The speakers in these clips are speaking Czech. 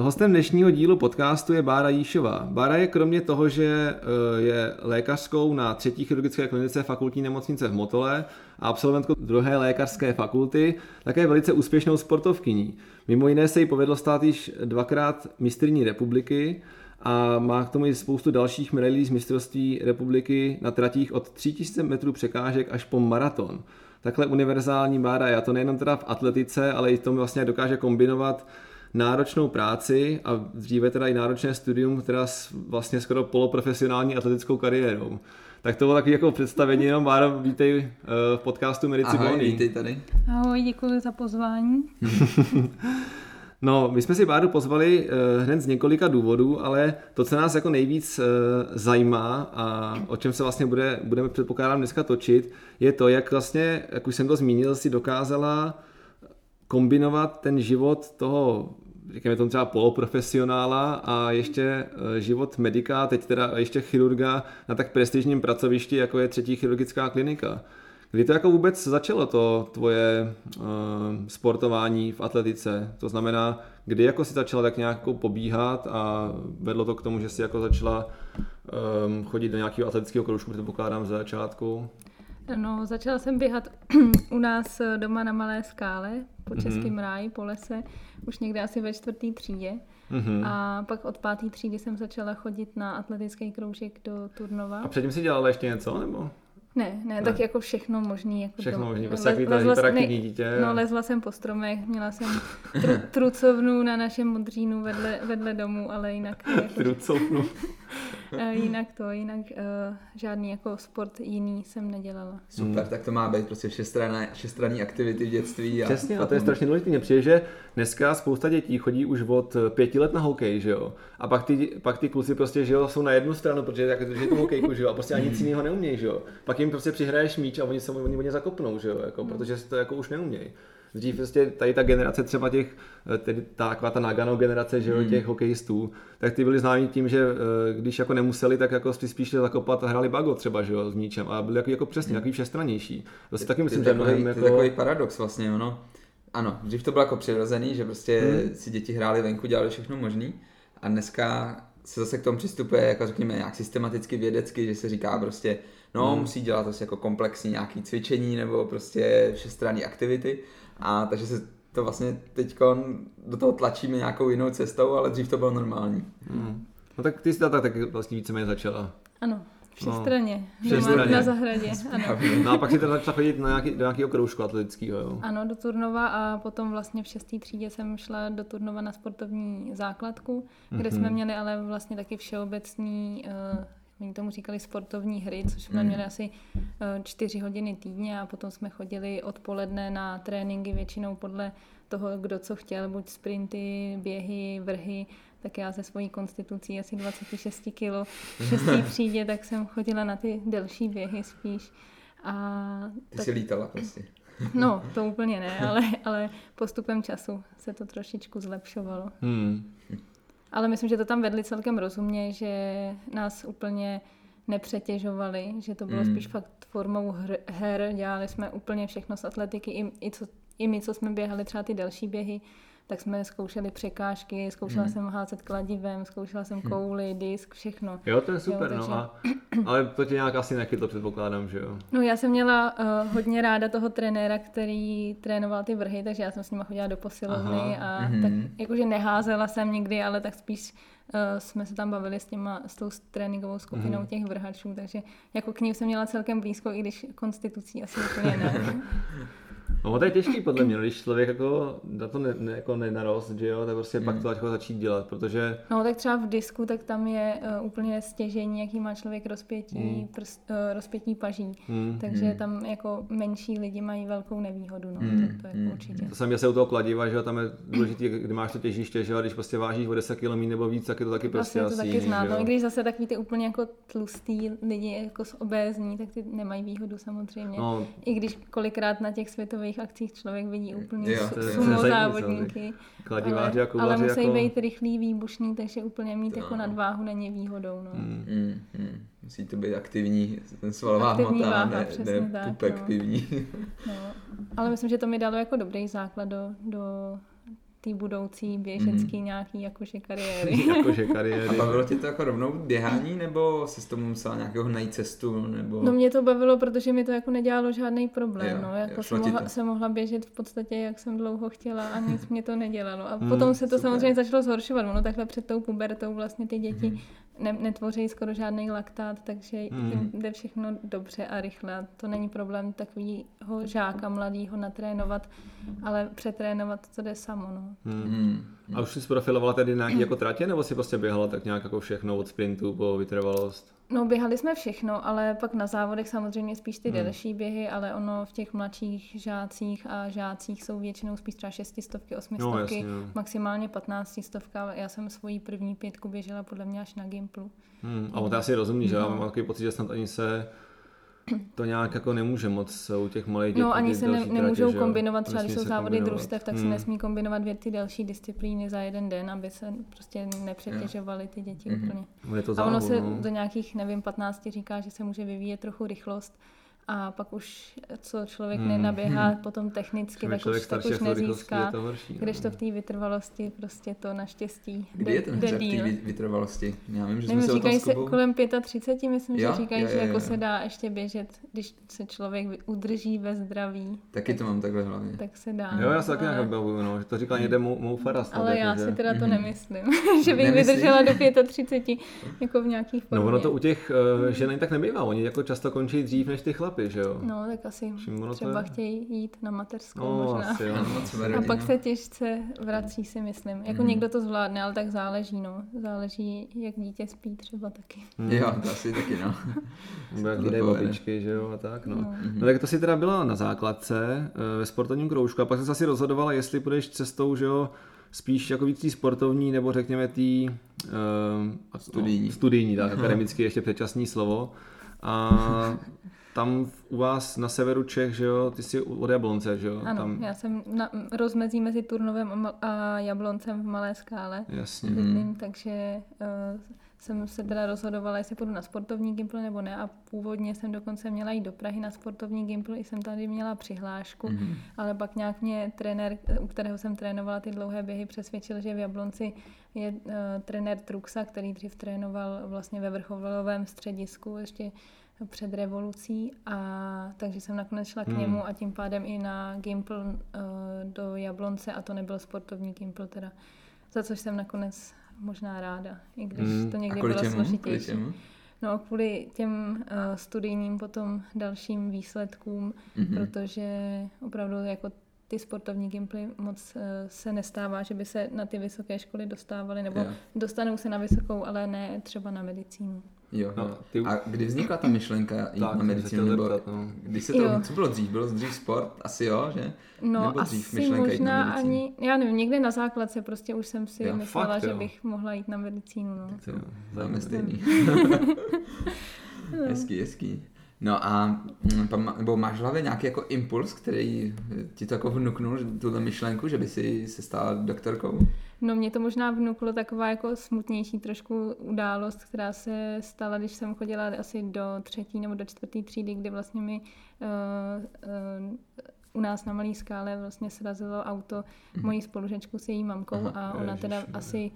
Hostem dnešního dílu podcastu je Bára Jíšová. Bára je kromě toho, že eh, je lékařskou na třetí chirurgické klinice fakultní nemocnice v Motole a absolventkou druhé lékařské fakulty, také velice úspěšnou sportovkyní. Mimo jiné se jí povedlo stát již dvakrát mistrní republiky a má k tomu i spoustu dalších medailí z mistrovství republiky na tratích od 3000 metrů překážek až po maraton. Takhle univerzální Bára je a to nejenom teda v atletice, ale i tom vlastně dokáže kombinovat náročnou práci a dříve teda i náročné studium teda s vlastně skoro poloprofesionální atletickou kariérou. Tak to bylo takový jako představení, jenom Báro, vítej eh, v podcastu Medici Ahoj, Bony. vítej tady. Ahoj, děkuji za pozvání. No, my jsme si Báru pozvali uh, hned z několika důvodů, ale to, co nás jako nejvíc uh, zajímá a o čem se vlastně bude, budeme předpokládám dneska točit, je to, jak vlastně, jak už jsem to zmínil, si dokázala kombinovat ten život toho říkáme tomu třeba poloprofesionála a ještě eh, život medika, teď teda ještě chirurga na tak prestižním pracovišti, jako je třetí chirurgická klinika. Kdy to jako vůbec začalo to tvoje uh, sportování v atletice? To znamená, kdy jako si začala tak nějak jako pobíhat a vedlo to k tomu, že si jako začala um, chodit do nějakého atletického kroužku, předpokládám za začátku? No, začala jsem běhat u nás doma na Malé skále, po Českém mm-hmm. ráji, po lese, už někde asi ve čtvrtý třídě. Mm-hmm. A pak od páté třídy jsem začala chodit na atletický kroužek do Turnova. A předtím si dělala ještě něco, nebo? Ne, ne, ne, tak jako všechno možný. Jako všechno možný, prostě jak ta hyperaktivní dítě. No, lezla jsem po stromech, měla jsem tru, trucovnu na našem modřínu vedle, vedle domu, ale jinak... Jako, trucovnu. jinak to, jinak uh, žádný jako sport jiný jsem nedělala. Super, hmm. tak to má být prostě všestranné, všestranné aktivity v dětství. A Přesně, a to je strašně důležité. Mně přijde, že dneska spousta dětí chodí už od pěti let na hokej, že jo? A pak ty, pak ty kluci prostě, že jo, jsou na jednu stranu, protože jak drží tu hokejku, že jo? A prostě ani nic jiného neumějí, že jo? Pak jim prostě přihraješ míč a oni se oni, oni zakopnou, že jo? Jako, hmm. protože to jako už neumějí. Dřív prostě tady ta generace třeba těch, eh, tedy ta, taková ta Nagano generace, že jo, hmm. těch hokejistů, tak ty byli známí tím, že eh, když jako nemuseli, tak jako spíš zakopat a hráli bago třeba, že jo, s míčem a byli jako, jako přesně, hmm. takový všestranější. To si taky myslím, že mnohem jako... To je takový paradox vlastně, ono. Ano, dřív to bylo jako přirozený, že prostě hmm. si děti hráli venku, dělali všechno možný a dneska se zase k tomu přistupuje jako řekněme nějak systematicky vědecky, že se říká prostě no hmm. musí dělat prostě jako komplexní nějaký cvičení nebo prostě všestranné aktivity a takže se to vlastně teď do toho tlačíme nějakou jinou cestou, ale dřív to bylo normální. Hmm. No tak ty jsi tak, tak vlastně víceméně začala. Ano, všestranně. No, všestranně. Na zahradě, ano. No a pak si teda začala chodit na nějaký, do nějakého kroužku atletického, jo? Ano, do Turnova a potom vlastně v šestý třídě jsem šla do Turnova na sportovní základku, kde mm-hmm. jsme měli ale vlastně taky všeobecný uh, Oni tomu říkali sportovní hry, což jsme hmm. měli asi eh, čtyři hodiny týdně a potom jsme chodili odpoledne na tréninky většinou podle toho, kdo co chtěl, buď sprinty, běhy, vrhy, tak já ze svojí konstitucí asi 26 kg v šestý třídě, tak jsem chodila na ty delší běhy spíš. A Ty tak... jsi lítala prostě. No, to úplně ne, ale, ale postupem času se to trošičku zlepšovalo. Hmm ale myslím, že to tam vedli celkem rozumně, že nás úplně nepřetěžovali, že to bylo mm. spíš fakt formou hr, her, dělali jsme úplně všechno z atletiky, i, i, co, i my, co jsme běhali třeba ty delší běhy, tak jsme zkoušeli překážky, zkoušela hmm. jsem házet kladivem, zkoušela jsem hmm. kouli, disk, všechno. Jo, to je super, jo, no takže... no a, ale to tě nějak asi nechytlo, předpokládám, že jo? No já jsem měla uh, hodně ráda toho trenéra, který trénoval ty vrhy, takže já jsem s ním chodila do posilovny Aha. a mm-hmm. tak jakože neházela jsem nikdy, ale tak spíš uh, jsme se tam bavili s, těma, s tou tréninkovou skupinou mm-hmm. těch vrhačů, takže jako k ním jsem měla celkem blízko, i když konstitucí asi úplně ne. No to je těžký podle mě, no, když člověk jako na to ne, ne, jako nenarost, že jo, tak prostě mm. pak to jako začít dělat, protože... No tak třeba v disku, tak tam je uh, úplně stěžení, jaký má člověk rozpětí, mm. prst, uh, rozpětí paží, mm. takže mm. tam jako menší lidi mají velkou nevýhodu, no, mm. to, to je mm. určitě. To jsem se u toho kladiva, že jo, tam je důležité, kdy máš to těžiště, že jo, když prostě vážíš o 10 km nebo víc, tak je to taky prostě vlastně asi to taky znát, no, i když zase takový ty úplně jako tlustý lidi, jako obézní, tak ty nemají výhodu samozřejmě. No. I když kolikrát na těch světových akcích člověk vidí úplně jo, sumo závodníky. Kladiváři ale, ale musí jako... být rychlý, výbušný, takže úplně mít to, jako nadváhu není výhodou. No. Mm, mm, mm. Musí to být aktivní, ten svalová Aktivní hmota, váha, ne, ne tak, pupek no. pivní. No. Ale myslím, že to mi dalo jako dobrý základ do, do té budoucí běžecký mm. nějaký jakože kariéry. jakože kariéry. A bavilo tě to jako rovnou běhání, nebo se s tomu musela nějakého najít cestu? Nebo... No mě to bavilo, protože mi to jako nedělalo žádný problém. Jo, no. jako jsem, mohla, jsem mohla běžet v podstatě, jak jsem dlouho chtěla a nic mě to nedělalo. A mm, potom se to super. samozřejmě začalo zhoršovat. Ono takhle před tou pubertou vlastně ty děti mm ne, netvoří skoro žádný laktát, takže mm. jim jde všechno dobře a rychle. To není problém takového žáka mladého natrénovat, ale přetrénovat to jde samo. No. Mm. A už jsi zprofilovala tedy nějaký jako tratě, nebo si prostě běhala tak nějak jako všechno od sprintu po vytrvalost? No, běhali jsme všechno, ale pak na závodech samozřejmě spíš ty hmm. delší běhy, ale ono v těch mladších žácích a žácích jsou většinou spíš třeba šestistovky, osmistovky, no, no. maximálně patnáctistovka. Já jsem svoji první pětku běžela podle mě až na Gimplu. Hmm. A to asi rozumí, že? No. Já mám takový pocit, že snad ani se to nějak jako nemůže moc u těch malých dětí. No ani se ne, nemůžou tratě, kombinovat, třeba když jsou závody družstev, tak hmm. se nesmí kombinovat dvě ty další disciplíny za jeden den, aby se prostě nepřetěžovaly ty děti mm-hmm. úplně. Je to záhu, a ono se no. do nějakých, nevím, 15 říká, že se může vyvíjet trochu rychlost, a pak už, co člověk hmm. nenaběhá hmm. potom technicky, tak už, tak už nezíská. To horší, když to v té vytrvalosti prostě to naštěstí Kdy je ten hřeb té vytrvalosti? Já vím, že Nevím, jsme se říkají se kolem 35, myslím, jo? že říkají, jo, jo, jo. že jako se dá ještě běžet, když se člověk udrží ve zdraví. Taky tak, to mám takhle hlavně. Tak se dá. Jo, já se taky nějak bavuju, no, že to říkal někde mou, mou farast. Ale já si teda to mhm. nemyslím, že bych vydržela do 35 jako v nějakých. No ono to u těch uh, žen tak nebývá, oni jako často končí dřív než ty chlapy, že jo? No, tak asi třeba je... chtějí jít na mateřskou no, možná. Asi, jo. a pak se těžce vrací si myslím. Jako mm. někdo to zvládne, ale tak záleží, no. Záleží, jak dítě spí třeba taky. Mm. Jo, to asi taky, no. Nebo jak babičky, že jo, a tak, no. No. no. tak to si teda byla na základce eh, ve sportovním kroužku a pak jsi asi rozhodovala, jestli půjdeš cestou, že jo, spíš jako víc sportovní, nebo řekněme tý uh, studijní, no, studijní tak, akademicky ještě předčasný slovo. A tam u vás na severu Čech, že jo, ty jsi od Jablonce, že jo? Ano, tam... já jsem na rozmezí mezi Turnovem a Jabloncem v Malé skále. Jasně. Bydlím, hmm. takže uh, jsem se teda rozhodovala, jestli půjdu na sportovní gimpl nebo ne a původně jsem dokonce měla jít do Prahy na sportovní gimpl, jsem tady měla přihlášku, mm-hmm. ale pak nějak mě trenér, u kterého jsem trénovala ty dlouhé běhy, přesvědčil, že v Jablonci je uh, trenér Truxa, který dřív trénoval vlastně ve vrcholovém středisku ještě před revolucí a takže jsem nakonec šla k hmm. němu a tím pádem i na Gimpl uh, do Jablonce a to nebyl sportovní Gimpl teda, za což jsem nakonec možná ráda, i když hmm. to někdy bylo složitější. No kvůli těm uh, studijním potom dalším výsledkům, mm-hmm. protože opravdu jako ty sportovní gimply moc uh, se nestává, že by se na ty vysoké školy dostávaly, nebo yeah. dostanou se na vysokou, ale ne třeba na medicínu. Jo, no, ty... A kdy vznikla ta myšlenka jít tak, na medicínu? Nebo zeptat, no. když se to, jo. co bylo dřív? Bylo dřív sport? Asi jo, že? No, nebo dřív asi myšlenka možná jít na ani, já nevím, někde na základce prostě už jsem si jo, myslela, fakt, že jo. bych mohla jít na medicínu. No. Tak jo, stejný. hezký, hezký. No a mm, nebo máš v hlavě nějaký jako impuls, který ti to jako vnuknul, tuhle myšlenku, že by si se stala doktorkou? No mě to možná vnuklo taková jako smutnější trošku událost, která se stala, když jsem chodila asi do třetí nebo do čtvrté třídy, kdy vlastně mi uh, uh, u nás na Malé skále vlastně srazilo auto mm. mojí spolužečku s její mamkou Aha, a ona teda ježiš, asi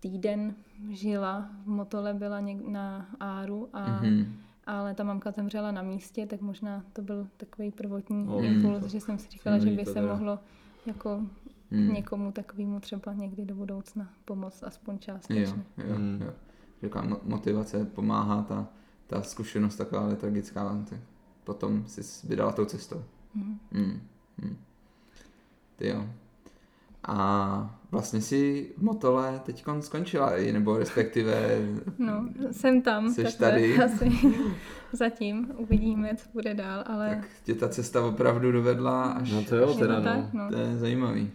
týden žila v Motole, byla něk- na Áru a mm-hmm ale ta mamka zemřela na místě, tak možná to byl takový prvotní oh, impuls, že jsem si říkala, že by se mohlo jako hmm. někomu takovému třeba někdy do budoucna pomoct, aspoň částečně. Jo, jo, hmm. jo. Říká, motivace pomáhá, ta, ta zkušenost taková tragická, tak potom si vydala tou cestou. Hmm. Hmm. Hm. Ty jo. A vlastně si v Motole teď skončila, nebo respektive... No, jsem tam. Jsi tady. Asi zatím uvidíme, co bude dál, ale... Tak tě ta cesta opravdu dovedla až... No to jo, až teda no. tak, no. To je zajímavý.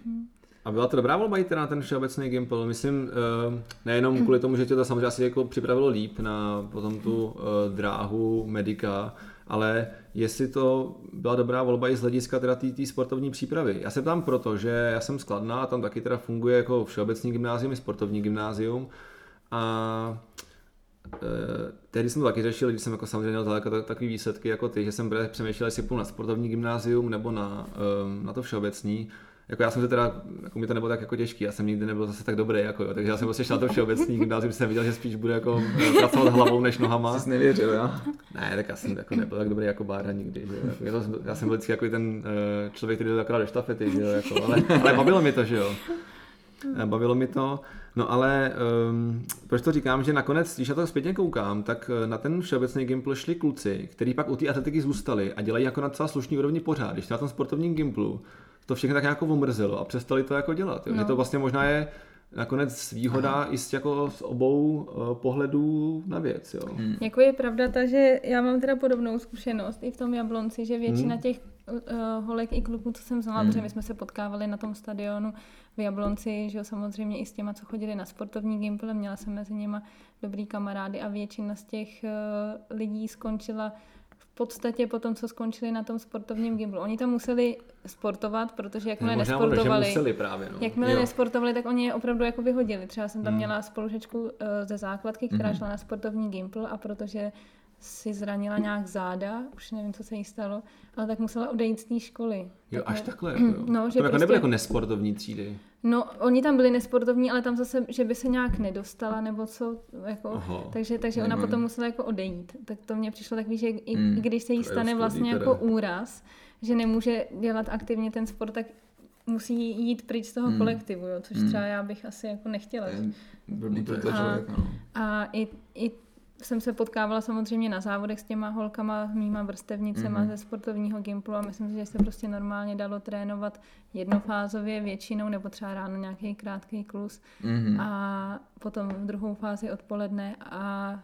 A byla to dobrá volba jít na ten všeobecný Gimple. Myslím, eh, nejenom kvůli tomu, že tě to samozřejmě asi jako připravilo líp na potom tu eh, dráhu medika, ale jestli to byla dobrá volba i z hlediska teda té sportovní přípravy. Já se ptám proto, že já jsem skladná a tam taky teda funguje jako všeobecný gymnázium i sportovní gymnázium a eh, tehdy jsem to taky řešil, když jsem jako samozřejmě měl daleko tak- takový výsledky jako ty, že jsem přemýšlel, jestli půjdu na sportovní gymnázium nebo na, eh, na to všeobecný. Jako já jsem se teda, jako mi to nebylo tak jako těžký, já jsem nikdy nebyl zase tak dobrý, jako jo, takže já jsem prostě šel na to všeobecný gymnázium, jsem viděl, že spíš bude jako eh, pracovat hlavou než nohama. Jsi nevěřil, jo? Ne, tak já jsem jako nebyl tak dobrý jako Bára nikdy. Že? jo. Jako, já jsem byl vždycky jako ten uh, člověk, který jde akorát do štafety, že jo, jako, ale, ale bavilo mi to, že jo. Eh, Bavilo mi to, no ale um, proč to říkám, že nakonec, když na to zpětně koukám, tak eh, na ten všeobecný Gimpl šli kluci, kteří pak u té atletiky zůstali a dělají jako na docela slušný úrovni pořád. Když na tom sportovním Gimplu to všechno tak jako omrzelo a přestali to jako dělat. Jo. No. Že to vlastně možná je nakonec výhoda i z, jako z obou uh, pohledů na věc. Jo. Hmm. Jako je pravda ta, že já mám teda podobnou zkušenost i v tom Jablonci, že většina Hmm. těch uh, holek i kluků, co jsem znala, Hmm. protože my jsme se potkávali na tom stadionu v Jablonci, že jo, samozřejmě i s těma, co chodili na sportovní gimple, měla jsem mezi nimi dobrý kamarády a většina z těch uh, lidí skončila podstatě po tom, co skončili na tom sportovním gimplu. Oni tam museli sportovat, protože jakmile Ne, možná ono, nesportovali, museli právě. No. Jakmile Jo. nesportovali, tak oni je opravdu jako vyhodili. Třeba jsem tam Hmm. měla spolužečku uh, ze základky, která Mhm. šla na sportovní gimpl a protože si zranila nějak záda, už nevím, co se jí stalo, ale tak musela odejít z té školy. Jo, Tak až ne- takhle. Jako, jo. No, že to jako prostě- nebyly jako nesportovní třídy. No, oni tam byli nesportovní, ale tam zase, že by se nějak nedostala, nebo co, jako, Aha. takže, takže ona potom musela jako odejít. Tak to mně přišlo takový, že i, Hmm. i když se jí stane vlastně teda. jako úraz, že nemůže dělat aktivně ten sport, tak musí jít pryč z toho Hmm. kolektivu, jo, což Hmm. třeba já bych asi jako nechtěla. Je Blbý A- toho člověka, no. A i, i jsem se potkávala samozřejmě na závodech s těma holkama, mýma vrstevnicema Mhm. ze sportovního gimplu a myslím si, že se prostě normálně dalo trénovat jednofázově většinou nebo třeba ráno nějaký krátký klus Mhm. a potom v druhou fázi odpoledne a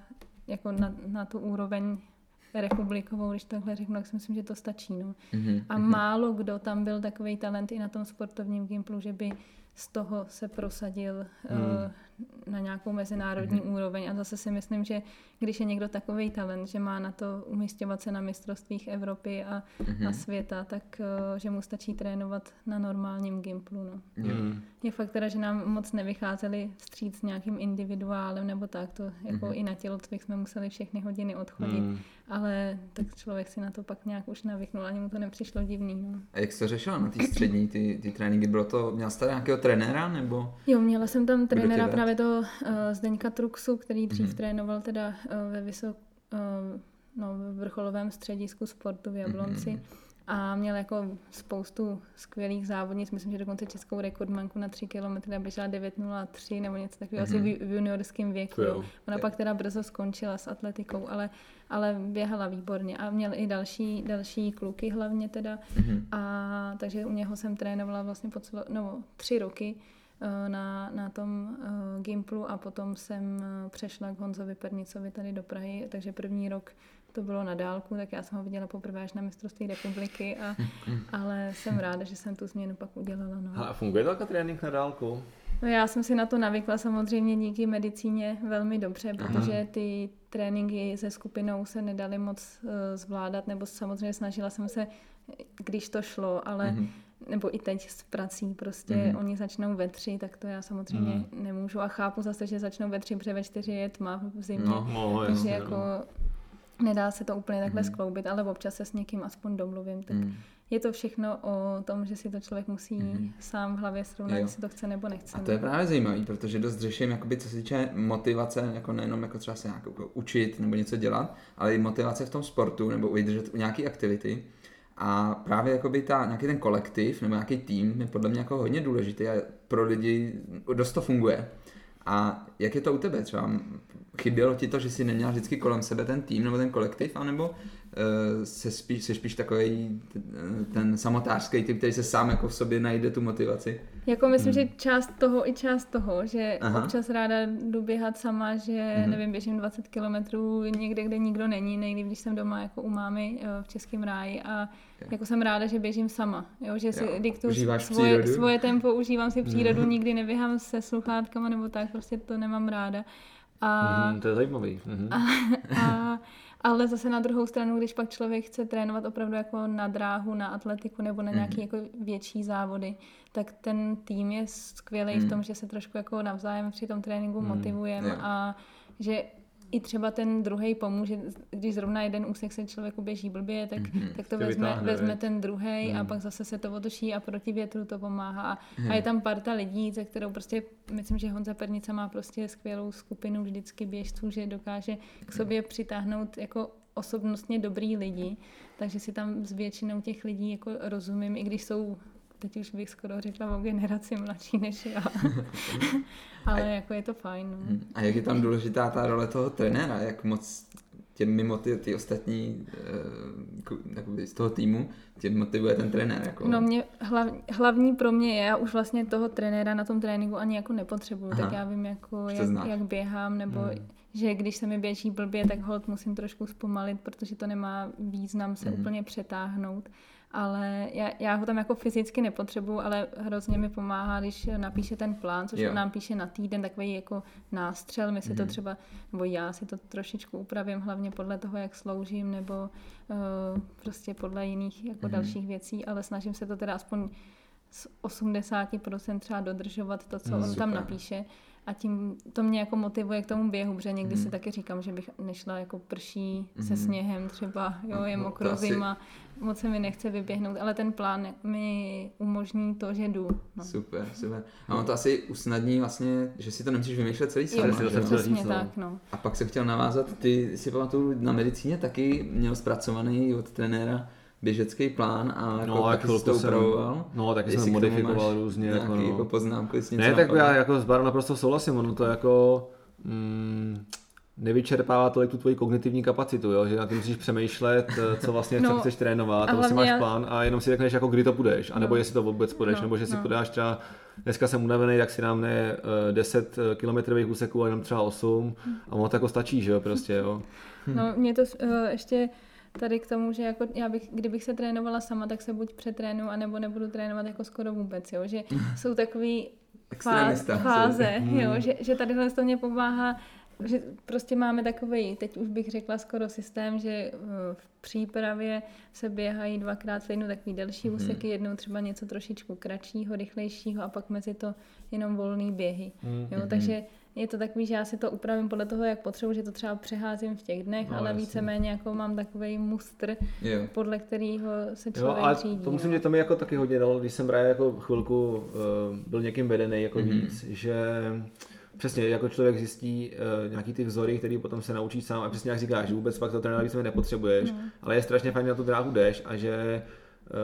jako na, na tu úroveň republikovou, když takhle řeknu, tak si myslím, že to stačí. No. Mhm. A málo kdo tam byl takový talent i na tom sportovním gimplu, že by z toho se prosadil Hmm. uh, na nějakou mezinárodní úroveň. A zase si myslím, že když je někdo takový talent, že má na to umístěvat se na mistrovstvích Evropy a, Mhm. a světa, tak uh, že mu stačí trénovat na normálním gimplu. No. Jo. Mm. Je fakt teda, že nám moc nevycházeli vstříc nějakým individuálem nebo tak, to jako Mhm. i na tělocvik jsme museli všechny hodiny odchodit, Mm. Ale tak člověk si na to pak nějak už navyknul, ani mu to nepřišlo divný. No. A jak jsi to řešila na té střední, ty, ty tréninky? Bylo to, měla tady nějakého trenéra, nebo? Jo, měla jsem tam trenéra právě toho uh, Zdeňka Truxu, který dřív Mhm. trénoval teda uh, ve vysok, uh, no, v vrcholovém středisku sportu v Jablonci. Mhm. A měl jako spoustu skvělých závodnic, myslím, že dokonce českou rekordmanku na 3 km a běžela 9.03 nebo něco takového, asi Mhm. v, v juniorském věku. Jo. Ona pak teda brzo skončila s atletikou, ale, ale běhala výborně a měl i další, další kluky hlavně teda. Mhm. A takže u něho jsem trénovala vlastně po celo, no, tři roky eh, na, na tom uh, Gimplu a potom jsem eh, přešla k Honzovi Pernicovi tady do Prahy, takže první rok to bylo na dálku, tak já jsem ho viděla poprvé až na mistrovství republiky, a, ale jsem ráda, že jsem tu změnu pak udělala. No. A funguje takový trénink na dálku? No já jsem si na to navykla samozřejmě díky medicíně velmi dobře, protože ty tréninky se skupinou se nedaly moc uh, zvládat, nebo samozřejmě snažila jsem se, když to šlo, ale Mhm. nebo i teď s prací, prostě Mhm. oni začnou ve tři, tak to já samozřejmě nemůžu a chápu zase, že začnou ve tři, protože ve čtyři je tma v zimě, No, No, takže jasně, jako no. Nedá se to úplně takhle Mhm. skloubit, ale občas se s někým aspoň domluvím, tak Mm. je to všechno o tom, že si to člověk musí Mhm. sám v hlavě srovnat, jestli to chce nebo nechce. A to je právě zajímavý, protože dost řeším, jakoby, co se týče motivace, jako nejenom jako třeba se nějak jako učit nebo něco dělat, ale i motivace v tom sportu nebo vydržet u nějaké aktivity. A právě jakoby ta, nějaký ten kolektiv nebo nějaký tým je podle mě jako hodně důležitý a pro lidi dost to funguje. A jak je to u tebe? Třeba chybělo ti to, že jsi neměl vždycky kolem sebe ten tým nebo ten kolektiv, anebo se spíš, se spíš takový ten samotářský typ, který se sám jako v sobě najde tu motivaci? Jako myslím, hmm. že část toho i část toho, že Aha. občas ráda jdu běhat sama, že hmm. nevím, běžím 20 kilometrů někde, kde nikdo není, nejlíp, když jsem doma jako u mámy v Českém ráji a jako jsem ráda, že běžím sama, jo, že si diktuju svoje, svoje tempo, užívám si přírodu, hmm. nikdy neběhám se sluchátkama nebo tak, prostě to nemám ráda. A, mm, to je zajímavý. Mm. A, a, ale zase na druhou stranu, když pak člověk chce trénovat opravdu jako na dráhu, na atletiku nebo na nějaké mm. jako větší závody, tak ten tým je skvělý mm. v tom, mhm. že se trošku jako navzájem při tom tréninku mm. motivujeme yeah. a že i třeba ten druhý pomůže, když zrovna jeden úsek se člověku běží blbě, tak, mm-hmm. tak to vezme, vytáhne, vezme ten druhý mm. a pak zase se to otočí a proti větru to pomáhá. Mm. A je tam parta lidí, ze kterou prostě, myslím, že Honza Pernica má prostě skvělou skupinu vždycky běžců, že dokáže k sobě přitáhnout jako osobnostně dobrý lidi, takže si tam s většinou těch lidí jako rozumím, i když jsou teď už bych skoro řekla o generaci mladší než já. Ale a, jako je to fajn. No. Hmm. A jak je tam důležitá ta role toho trenéra? Jak moc tě mimo ty, ty ostatní uh, z toho týmu tě motivuje ten trenér? Jako... No mě hlav, hlavní pro mě je, já už vlastně toho trenéra na tom tréninku ani jako nepotřebuju, Aha. tak já vím jako jak, jak běhám, nebo hmm. že když se mi běží blbě, tak hold musím trošku zpomalit, protože to nemá význam se hmm. úplně přetáhnout ale já, já ho tam jako fyzicky nepotřebuju, ale hrozně mi pomáhá, když napíše ten plán, což on nám píše na týden, takový jako nástřel, my si mm. to mhm. třeba, nebo já si to trošičku upravím, hlavně podle toho, jak sloužím, nebo uh, prostě podle jiných jako mm. dalších věcí, ale snažím se to teda aspoň z 80% třeba dodržovat to, co mm, on super. tam napíše a tím to mě jako motivuje k tomu běhu, protože někdy mm. si taky říkám, že bych nešla jako prší mm. se mhm. sněhem třeba, jo, je no, mokro zima, moc se mi nechce vyběhnout, ale ten plán mi umožní to, že jdu. No. Super, super. A on to asi usnadní vlastně, že si to nemusíš vymýšlet celý sám. Jo, to přesně tak, no. A pak se chtěl navázat, ty si pamatuju, na medicíně taky měl zpracovaný od trenéra běžecký plán a jako no, taky to upravoval. No, taky jsem modifikoval různě. Jako, no. jako poznámky s Ne, tak já jako s Barom naprosto souhlasím, ono to jako mm, nevyčerpává tolik tu tvoji kognitivní kapacitu, jo? že na tím musíš přemýšlet, eh, co vlastně no, chceš trénovat, a vlastně máš já... plán a jenom si řekneš, jako kdy to půjdeš, anebo no. jestli to vůbec půjdeš, no, nebo že si no. podáš třeba, dneska jsem unavený, tak si nám ne 10 kilometrových úseků, ale jenom třeba 8 a ono to jako stačí, že jo, prostě, jo. No, mě to uh, ještě tady k tomu, že jako já bych, kdybych se trénovala sama, tak se buď přetrénu, anebo nebudu trénovat jako skoro vůbec, jo? že jsou takový fáze, jo? Hmm. Že, že tady to mě pomáhá že prostě máme takový, teď už bych řekla skoro systém, že eh, v přípravě se běhají dvakrát v týdnu takový delší mm. úseky, jednou třeba něco trošičku kratšího, rychlejšího a pak mezi to jenom volný běhy. Mm. Jo, takže je to takový, že já si to upravím podle toho, jak potřebuji, že to třeba přeházím v těch dnech, no, ale jasný. víceméně jako mám takový mustr, yeah. podle kterého se člověk jo, a řídí. To musím, že to mi jako taky hodně dalo, když jsem právě jako chvilku uh, byl někým vedený jako mm-hmm. víc, že Přesně, jako člověk zjistí uh, nějaký ty vzory, který potom se naučí sám a přesně jak říkáš, že vůbec pak to trénera víc nepotřebuješ, no. ale je strašně fajn, na tu dráhu jdeš a že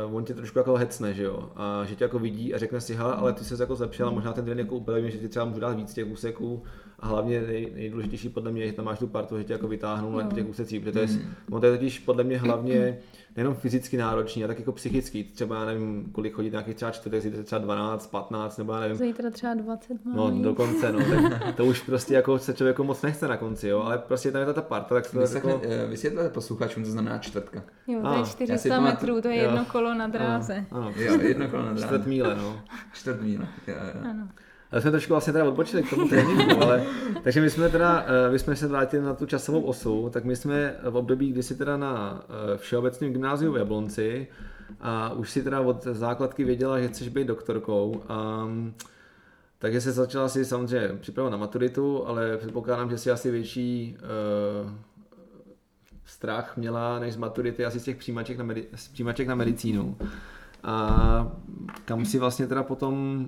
uh, on tě trošku jako hecne, že jo, a že tě jako vidí a řekne si, hele, ale ty se jako zlepšila, možná ten trénink jako úplně, že ti třeba můžu dát víc těch úseků a hlavně nej, nejdůležitější podle mě, že tam máš tu partu, že tě jako vytáhnou no. na těch úsecích, protože to je, mm. on to je totiž podle mě hlavně nejenom fyzicky náročný, a tak jako psychický. Třeba já nevím, kolik chodí nějakých třeba čtvrtek, zítra třeba 12, 15, nebo já nevím. Zítra třeba 20 mám No, dokonce, no. Tak to už prostě jako se člověku moc nechce na konci, jo, ale prostě tam je ta, ta parta, tak to jako... Eh, vysvětlete posluchačům, co znamená čtvrtka. Jo, to je 400 metrů, to je jedno kolo na dráze. Ano, ano. Jo, jedno kolo na dráze. Čtvrt míle, no. Čtvrt míle, jo, jo. Ano. Ale jsme trošku vlastně teda odbočili k tomu tréninku, ale takže my jsme teda, eh, my jsme se vrátili na tu časovou osu, tak my jsme v období, kdy si teda na eh, Všeobecném gymnáziu v Jablonci a už si teda od základky věděla, že chceš být doktorkou. A, takže se začala si samozřejmě připravovat na maturitu, ale předpokládám, že si asi větší uh, strach měla než z maturity asi z těch přijímaček na, medi- z přijímaček na medicínu. A kam si vlastně teda potom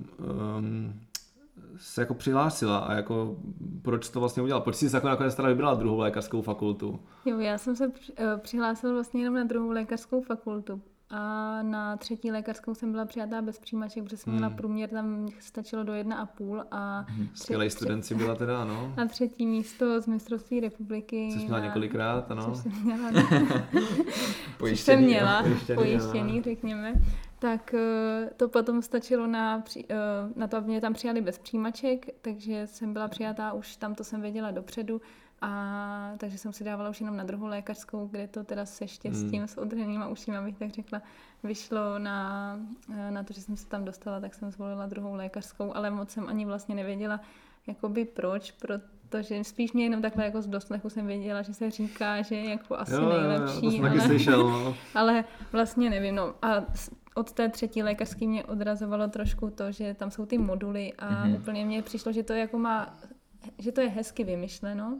um, se jako přihlásila a jako proč to vlastně udělala? Proč jsi se jako nakonec teda vybrala druhou lékařskou fakultu? Jo, já jsem se eh, přihlásila vlastně jenom na druhou lékařskou fakultu a na třetí lékařskou jsem byla přijatá bez přijímaček, protože jsem měla Hmm. průměr, tam stačilo do jedna a půl a Skvělý student si byla teda, no. na třetí místo z mistrovství republiky. Což měla na- několikrát, ano. Což jsem měla, což Pojištěný, jsem jo. měla, Pojištěný, pojištěný, jo. řekněme. Tak eh, to potom stačilo na, eh, na to, aby mě tam přijali bez přijímaček, takže jsem byla přijatá, už tam to jsem věděla dopředu. A takže jsem si dávala už jenom na druhou lékařskou, kde to teda se štěstím, Hmm. s odřenýma ušima, abych tak řekla, vyšlo na, eh, na to, že jsem se tam dostala, tak jsem zvolila druhou lékařskou, ale moc jsem ani vlastně nevěděla, jakoby proč, protože spíš mě jenom takhle jako z doslechu jsem věděla, že se říká, že je jako asi Jo, jo, jo, nejlepší, to jsem taky ale, slyšel, no. ale vlastně nevím, no a od té třetí lékařské mě odrazovalo trošku to, že tam jsou ty moduly a Mhm. úplně mně přišlo, že to jako má, že to je hezky vymyšleno,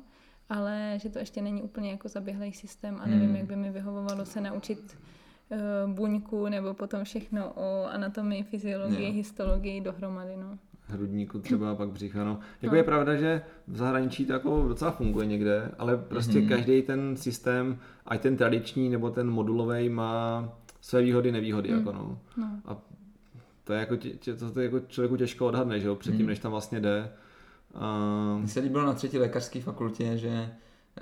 ale že to ještě není úplně jako zaběhlý systém a nevím, Hmm. jak by mi vyhovovalo se naučit eh, buňku nebo potom všechno o anatomii, fyziologii, Jo. histologii dohromady, no. hrudníku třeba, pak břicha, no. Jako No. je pravda, že v zahraničí to jako docela funguje někde, ale prostě Mhm. každý ten systém, ať ten tradiční nebo ten modulový má své výhody, nevýhody, Hmm. jako no. no. A to je jako, tě, to, to je jako člověku těžko odhadne, že jo, předtím, Mhm. než tam vlastně jde. A, Mně se líbilo na třetí lékařské fakultě, že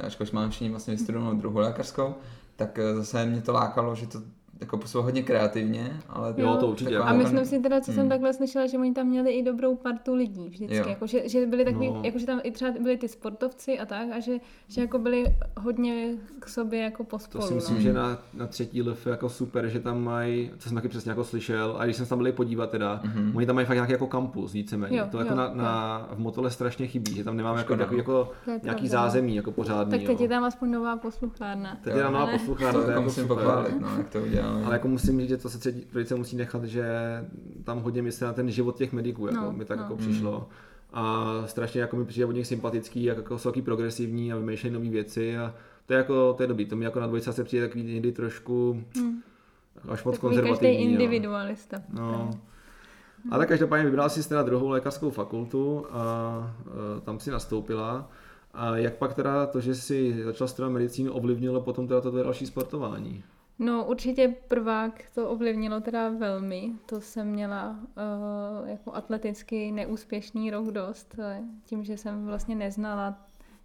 ačkoliv máme všichni vlastně vystudovanou druhou lékařskou, tak eh, zase mě to lákalo, že to jako působilo hodně kreativně, ale Jo, to určitě. A jako- myslím si teda, co jsem Hmm. takhle slyšela, že oni tam měli i dobrou partu lidí vždycky, jako, že, že byli takový, No. no. jako, že tam i třeba byli ty sportovci a tak a že, že jako byli hodně k sobě jako to pospolu. si myslím, no. že na, na třetí LF je jako super, že tam mají, co jsem taky přesně jako slyšel, a když jsem se tam byli podívat teda, Mhm. oni tam mají fakt nějaký jako kampus, víceméně. Jo, to jako jo, na, na, v Motole strašně chybí, že tam nemáme jako, Škoda, no. jako To je nějaký pravda, no. zázemí jako pořádný. Tak teď jo. je tam aspoň nová posluchárna. Teď je tam nová posluchář, to to je jako jako musím pochválit, no, jak to udělali. Ale jako musím říct, že to se třetí trojice musí nechat, že tam hodně myslí na ten život těch mediků, jako No, mi tak no. jako Mm. přišlo. A strašně jako mi přijde od nich sympatický, jak jako jsou taky progresivní a vymýšlejí nové věci a to je jako, to je dobrý, to mi jako na dvojce se přijde takový někdy trošku Hmm. až moc Takový každý konzervativní. jo. individualista. No. A tak každopádně vybrala si teda druhou lékařskou fakultu a e, tam si nastoupila. A jak pak teda to, že si začala studovat medicínu, ovlivnilo potom teda to tvoje další sportování? No určitě prvák to ovlivnilo teda velmi. To jsem měla uh, jako atleticky neúspěšný rok dost, eh, tím, že jsem vlastně neznala,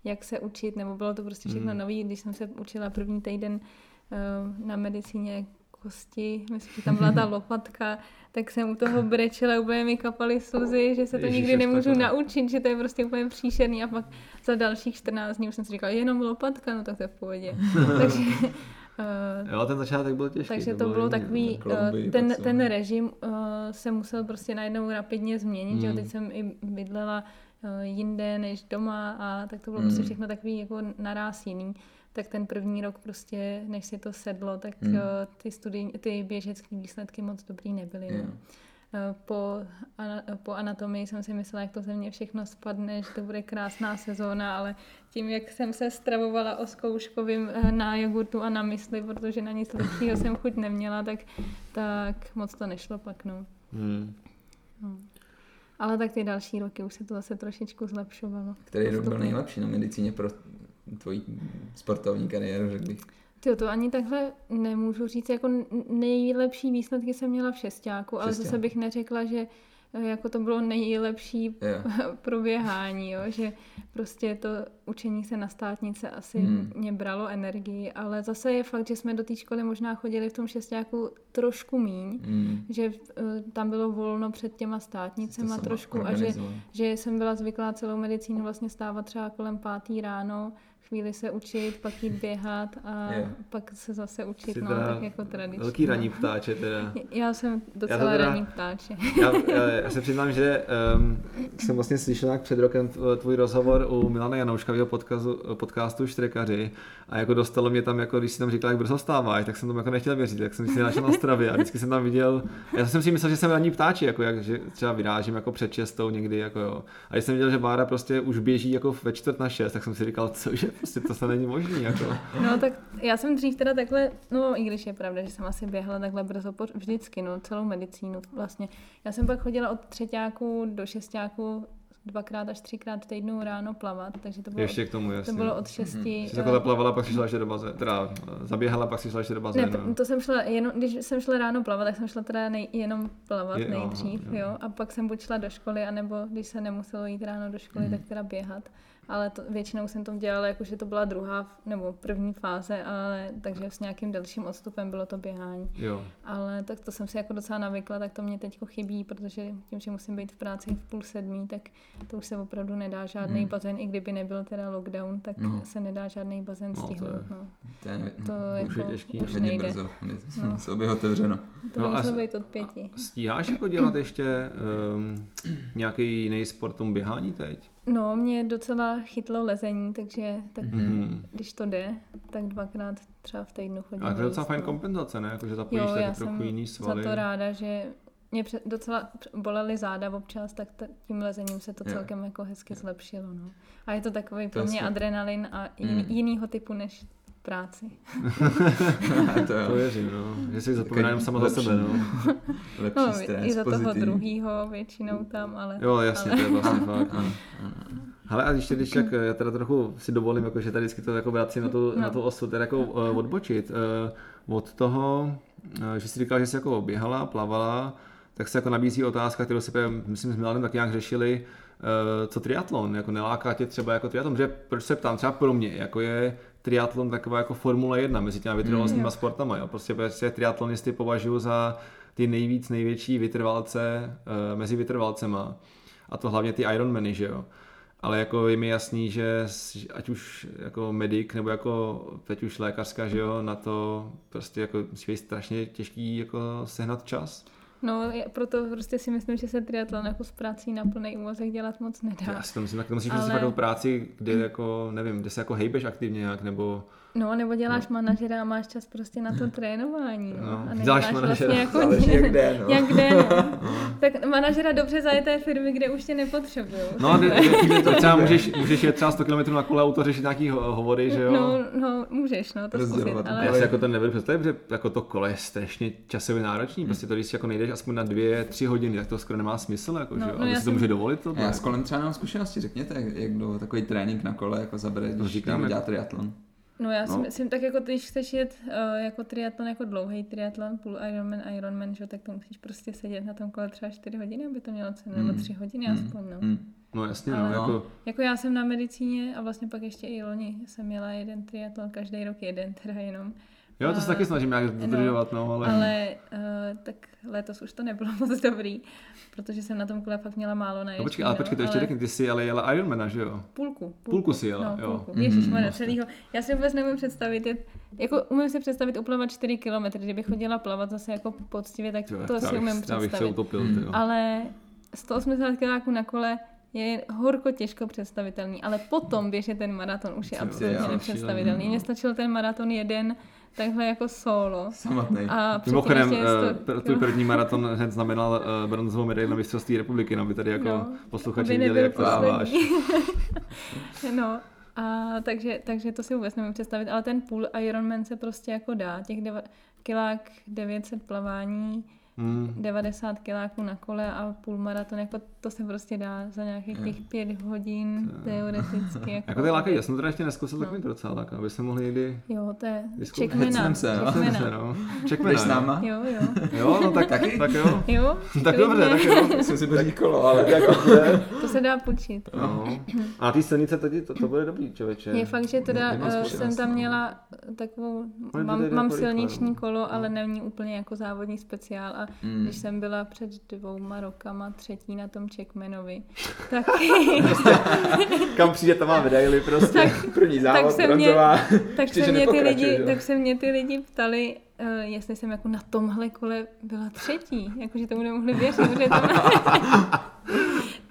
jak se učit, nebo bylo to prostě všechno Mm. nový. Když jsem se učila první týden uh, na medicíně kosti, myslím, že tam byla ta lopatka, tak jsem u toho brečela, úplně mi kapaly slzy, že se to Ježiši, nikdy nemůžu takhle. naučit, že to je prostě úplně příšerný a pak za dalších 14 dní už jsem si říkala, jenom lopatka, no tak to je v pohodě. Takže uh, Jo, ten začátek byl těžký. takže to bylo takový, klouby, eh, ten, co? ten režim uh, se musel prostě najednou rapidně změnit, že jo, Hmm. teď jsem i bydlela eh, jinde než doma a tak to bylo Hmm. prostě všechno takový jako naráz jiný. Tak ten první rok prostě, než si to sedlo, tak Hmm. eh, ty studij, ty běžecké výsledky moc dobrý nebyly. Jo. No. Eh, Po, ana, po anatomii jsem si myslela, jak to ze mě všechno spadne, že to bude krásná sezóna, ale tím, jak jsem se stravovala o zkouškovým eh, na jogurtu a na mysli, protože na nic lepšího jsem chuť neměla, tak, tak moc to nešlo pak, no. Hmm. no. Ale tak ty další roky už se to zase trošičku zlepšovalo. Který rok byl nejlepší na medicíně pro tvoji sportovní kariéru, řekl bych. Tyjo, to ani takhle nemůžu říct, jako nejlepší výsledky jsem měla v šestáku, ale zase bych neřekla, že eh, jako to bylo nejlepší Jo. proběhání, jo? že prostě to učení se na státnice asi Hmm. hmm. mě bralo energii, ale zase je fakt, že jsme do té školy možná chodili v tom šestáku trošku míň, Mm. že eh, tam bylo volno před těma státnicema trošku a že, že jsem byla zvyklá celou medicínu vlastně stávat třeba kolem pátý ráno, chvíli se učit, pak jít běhat a Jo. pak se zase učit, Jsi no, tak jako tradičně. Velký raní ptáče teda. Já jsem docela teda- raní ptáče. Já, já, já se přiznám, že um, jsem vlastně slyšel nějak před rokem tv- tvůj rozhovor u Milana Janouška v jeho podcastu, podcastu Štrekaři a jako dostalo mě tam, jako když si tam říkal, jak brzo vstáváš, tak jsem tomu jako nechtěl věřit, tak jsem si našel na stravě a vždycky jsem tam viděl, já jsem si myslel, že jsem raní ptáči, jako jak, že třeba vyrážím jako před šestou někdy, jako jo. A když jsem viděl, že Bára prostě už běží jako ve čtvrt na šest, tak jsem si říkal, cože, prostě to se není možný, jako. No tak já jsem dřív teda takhle, no i když je pravda, že jsem asi běhla takhle brzo vždycky, no celou medicínu vlastně. Já jsem pak chodila od třetíku do šestáku dvakrát až třikrát v týdnu ráno plavat, takže to bylo, Ještě k tomu, jasně. to bylo od šesti. Jsi takhle zaplavala, pak si šla ještě do bazénu, teda eh, zaběhala, pak si šla ještě do Ne, bazénu. to jsem šla, jenom, když jsem šla ráno plavat, tak jsem šla teda nej, jenom plavat Je- je, aha, nejdřív, jo. jo. A pak jsem buď šla do školy, anebo když se nemuselo jít ráno do školy, tak teda běhat. Ale to, většinou jsem to dělala, jakože to byla druhá nebo první fáze, ale takže s nějakým delším odstupem bylo to běhání. Jo. Ale tak to jsem si jako docela navykla, tak to mě teď chybí, protože tím, že musím být v práci v půl sedmí, tak to už se opravdu nedá žádný Hmm. bazén, i kdyby nebyl teda lockdown, tak No. se nedá žádný bazén No, to stihnout. je- No, To je, to už je jako těžký. už hodně nejde. brzo, No. muselo být otevřeno. To No a muselo být od pěti. Stíháš jako dělat ještě um, nějaký jiný sport tomu běhání teď? No, mě docela chytlo lezení, takže tak Mhm. když to jde, tak dvakrát třeba v týdnu chodím. Ale to je docela fajn no. kompenzace, ne? Jako, že zapojíš Jo, taky já trochu jsem jiný za svaly. to ráda, že mě docela bolely záda občas, tak tím lezením se to celkem jako hezky zlepšilo. No. A je to takový To pro mě adrenalin a jin, Mm. jinýho typu než práci. to jo. To věřím, no. Že si zapomíná jenom sama za lepší. sebe, no. Lepší No, stres, i za toho pozitivní. druhýho většinou tam, ale... Jo, jasně, to je vlastně fakt. Ano, ano. Ale a ještě když tak, já teda trochu si dovolím, jako, že tady vždycky to jako vracím na tu, No. na tu osu, teda jako uh, odbočit. Uh, od toho, uh, že jsi říkal, že jsi jako běhala, plavala, tak se jako nabízí otázka, kterou si právě, myslím, s Milanem tak nějak řešili, uh, co triatlon, jako neláká tě třeba jako triatlon, protože proč se ptám, třeba pro mě, jako je triatlon taková jako Formule 1 mezi těma vytrvalostníma Jo. sportama, jo. prostě, prostě triatlonisty považuji za ty nejvíc, největší vytrvalce uh, mezi vytrvalcema a to hlavně ty Ironmany, že jo. Ale jako je mi jasný, že ať už jako medic nebo jako teď už lékařská, že jo, na to prostě jako musí být strašně těžký jako sehnat čas. No, proto prostě si myslím, že se triatlon jako s prací na plný úvazek dělat moc nedá. Já si to myslím, tak to musíš Ale- fakt jako práci, kde jako, nevím, kde se jako hejbeš aktivně nějak, nebo No, nebo děláš manažera a máš čas prostě na to trénování. No. No, A děláš manažera. Vlastně jako Záleží, jak jde, no. jak jde, no. Tak manažera dobře zajeté firmy, kde už tě nepotřebují. No, a ty- ty- ty- třeba můžeš, můžeš jet třeba 100 km na kole auto řešit nějaký ho- hovory, že jo? No, no, můžeš, no, to zkusit, ale... Já si jako to nevedu představit, protože jako to kolo je strašně časově Hmm. náročný, prostě to, když si jako nejdeš aspoň na dvě, tři hodiny, tak to skoro nemá smysl, jako, No, že jo? no A já si to jsem- může dovolit to? Já s kolem třeba nemám zkušenosti, řekněte, jak, jak bylo takový trénink na kole, jako zabere, když říkám, někdo jak- dělá triatlon. No já si No. myslím, tak jako když chceš jet uh, jako triatlon, jako dlouhý triatlon, půl Ironman, Ironman, že, tak to musíš prostě sedět na tom kole třeba 4 hodiny, aby to mělo cenu, nebo Mm. 3 hodiny Mm. aspoň, no. Mm. No jasně, no, Ale- jako, Jako já jsem na medicíně a vlastně pak ještě i loni jsem měla jeden triatlon, každý rok jeden teda jenom. Jo, to se taky snažím nějak dodržovat, no, ale... Ale uh, tak letos už to nebylo moc dobrý, protože jsem na tom kole fakt měla málo na No, počkej, ale počkej, to ještě řekni, ty jsi ale jela Ironmana, že jo? Půlku. Půlku si jela, no, jo. Půlku. Mm, vlastně. celýho. Já si vůbec nemůžu představit, jet, jako umím si představit uplavat 4 km, kdybych chodila plavat zase jako poctivě, tak Jo, to já si bych- umím Já bych se představit. utopil, Mm. Ale 180 kiláků na kole je horko těžko představitelný, ale potom běžet ten maraton už je absolutně nepředstavitelný. no. Mně stačil ten maraton jeden takhle jako solo. Samotný. A Mimochodem, pr- tvůj první maraton hned znamenal eh, bronzovou medaili na mistrovství republiky, no, aby tady jako No, posluchači viděli, nebyl jak to dáváš. no, a takže, takže to si vůbec nemůžu představit, ale ten půl Ironman se prostě jako dá. Těch deva, kilák 900 plavání, Hmm. 90 kiláků na kole a půl maraton, jako to se prostě dá za nějakých těch pět hodin teoreticky. Jako, Jako ty lákají, já jsem to teda ještě neskusil, tak No. mi to docela láká, aby se mohli někdy Jo, to je čekmena. se, jo. čekmena. no. Jdeš Čekmena, s náma? Jo, jo. Jo, no tak, Taky? tak jo. Jo, Tak dobře, tak jo. Musím si pořídit kolo, ale to se dá počít. No. A ty silnice tady, to, to bude dobrý, člověče. Je fakt, že teda uh, zkušenost, jsem tam no. měla takovou, mám, to mám jako silniční no. kolo, ale není úplně jako závodní speciál a Mm. když jsem byla před dvouma rokama třetí na tom Checkmanovi, tak, Kam přijde, tam má medaily prostě. tak, První tak, závod, se mě, tak, se že mě ty lidi, tak se mě ty lidi ptali, uh, jestli jsem jako na tomhle kole byla třetí, jakože tomu nemohli věřit, protože tam,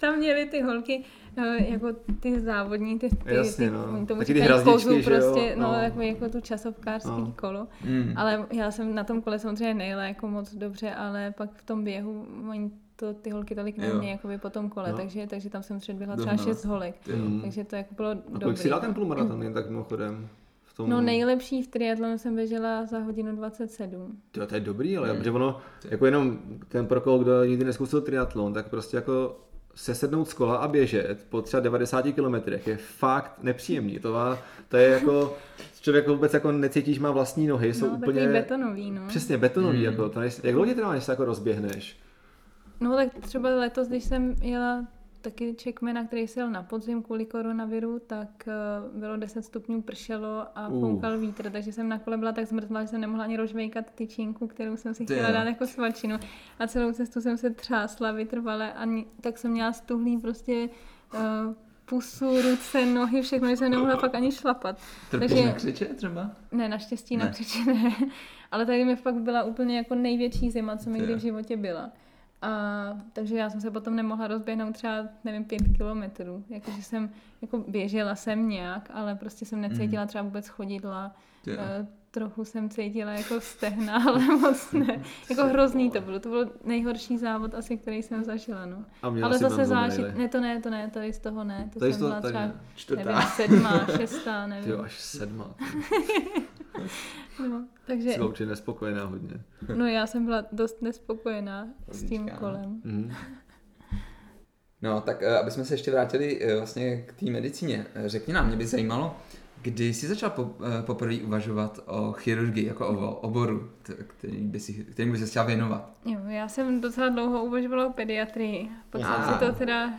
tam měly ty holky uh, jako ty závodní, ty, ty, Jasně, ty, no. oni tomu Taky ty kozu prostě, no, No. jako, jako tu časovkářský No. kolo. Mm. Ale já jsem na tom kole samozřejmě nejela jako moc dobře, ale pak v tom běhu oni to ty holky tolik neměly jakoby po tom kole, No. takže, takže tam jsem předběhla třeba šest holek. Mm. Takže to jako bylo A dobrý. kolik si dal ten půlmaraton, jen tak mimochodem? V tom... No nejlepší v triatlonu jsem běžela za hodinu 27. To, to je dobrý, ale Mm. protože ono, jako jenom ten pro koho, kdo nikdy neskusil triatlon, tak prostě jako se sednout z kola a běžet po třeba 90 kilometrech je fakt nepříjemný. To, má, to je jako, člověk vůbec jako necítí, že má vlastní nohy, jsou no, úplně... betonový, no. Přesně, betonový, mm. jako to, jak dlouho tě trvá, než se jako rozběhneš? No tak třeba letos, když jsem jela taky Czechmana, který se jel na podzim kvůli koronaviru, tak uh, bylo 10 stupňů, pršelo a uh. foukal vítr, takže jsem na kole byla tak zmrzlá, že jsem nemohla ani rozvejkat tyčinku, kterou jsem si chtěla dát jako svačinu. A celou cestu jsem se třásla vytrvale a tak jsem měla stuhlý prostě uh, pusu, ruce, nohy, všechno, že jsem nemohla fakt ani šlapat. Trpíš Takže, na křiče třeba? Ne, naštěstí ne. na křiče ne. Ale tady mi fakt byla úplně jako největší zima, co mi kdy v životě byla. A, takže já jsem se potom nemohla rozběhnout třeba, nevím, pět kilometrů. Jakože jsem, jako běžela jsem nějak, ale prostě jsem necítila mm. třeba vůbec chodidla. Yeah. Trochu jsem cítila jako stehna, ale moc ne. Jako hrozný to bylo. To byl nejhorší závod asi, který jsem zažila, no. Ale zase zážit, ne to ne, to ne, tady z toho ne. To tady jsem byla třeba, nevím, sedmá, šestá, nevím. Jo, až sedmá. No, takže... Jsi určitě nespokojená hodně. No já jsem byla dost nespokojená s tím kolem. Mm. No, tak eh, aby jsme se ještě vrátili eh, vlastně k té medicíně. Eh, řekni nám, mě by zajímalo, kdy jsi začal po, poprvé uvažovat o chirurgii jako o oboru, který by si, kterým by se chtěla věnovat? Jo, já jsem docela dlouho uvažovala o pediatrii. Jsem si to teda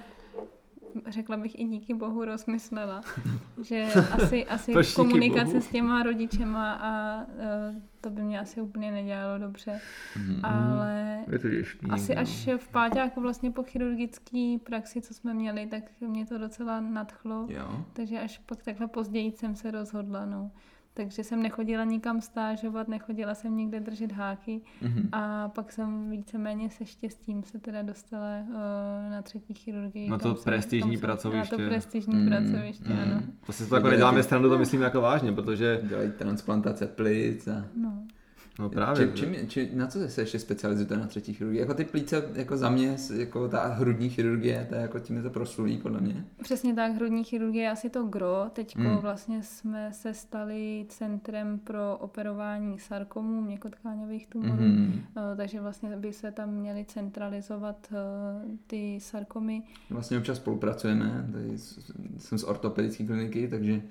řekla bych i díky bohu rozmyslela, že asi, asi komunikace s těma rodičema a uh, to by mě asi úplně nedělalo dobře. Mm-hmm. Ale je to těžký, asi no. až v páťáku vlastně po chirurgické praxi, co jsme měli, tak mě to docela nadchlo. Jo. Takže až pak takhle později jsem se rozhodla. No. Takže jsem nechodila nikam stážovat, nechodila jsem nikde držet háky mm-hmm. a pak jsem víceméně se štěstím se teda dostala uh, na třetí chirurgii. Na to prestižní pracoviště. Na to prestižní mm, pracoviště, mm. ano. To si to jako neděláme stranu, to myslím jako vážně, protože... Dělají transplantace plic a... No. No právě. Či, či, či, na co se ještě specializujete na třetí chirurgii? Jako ty plíce, jako za mě, jako ta hrudní chirurgie, to je jako tím je to proslulý, podle mě. Přesně tak, hrudní chirurgie je asi to gro. Teď mm. vlastně jsme se stali centrem pro operování sarkomů, měkotkáňových tumorů, mm. takže vlastně by se tam měly centralizovat eh, ty sarkomy. Vlastně občas spolupracujeme, tady jsem z ortopedické kliniky, takže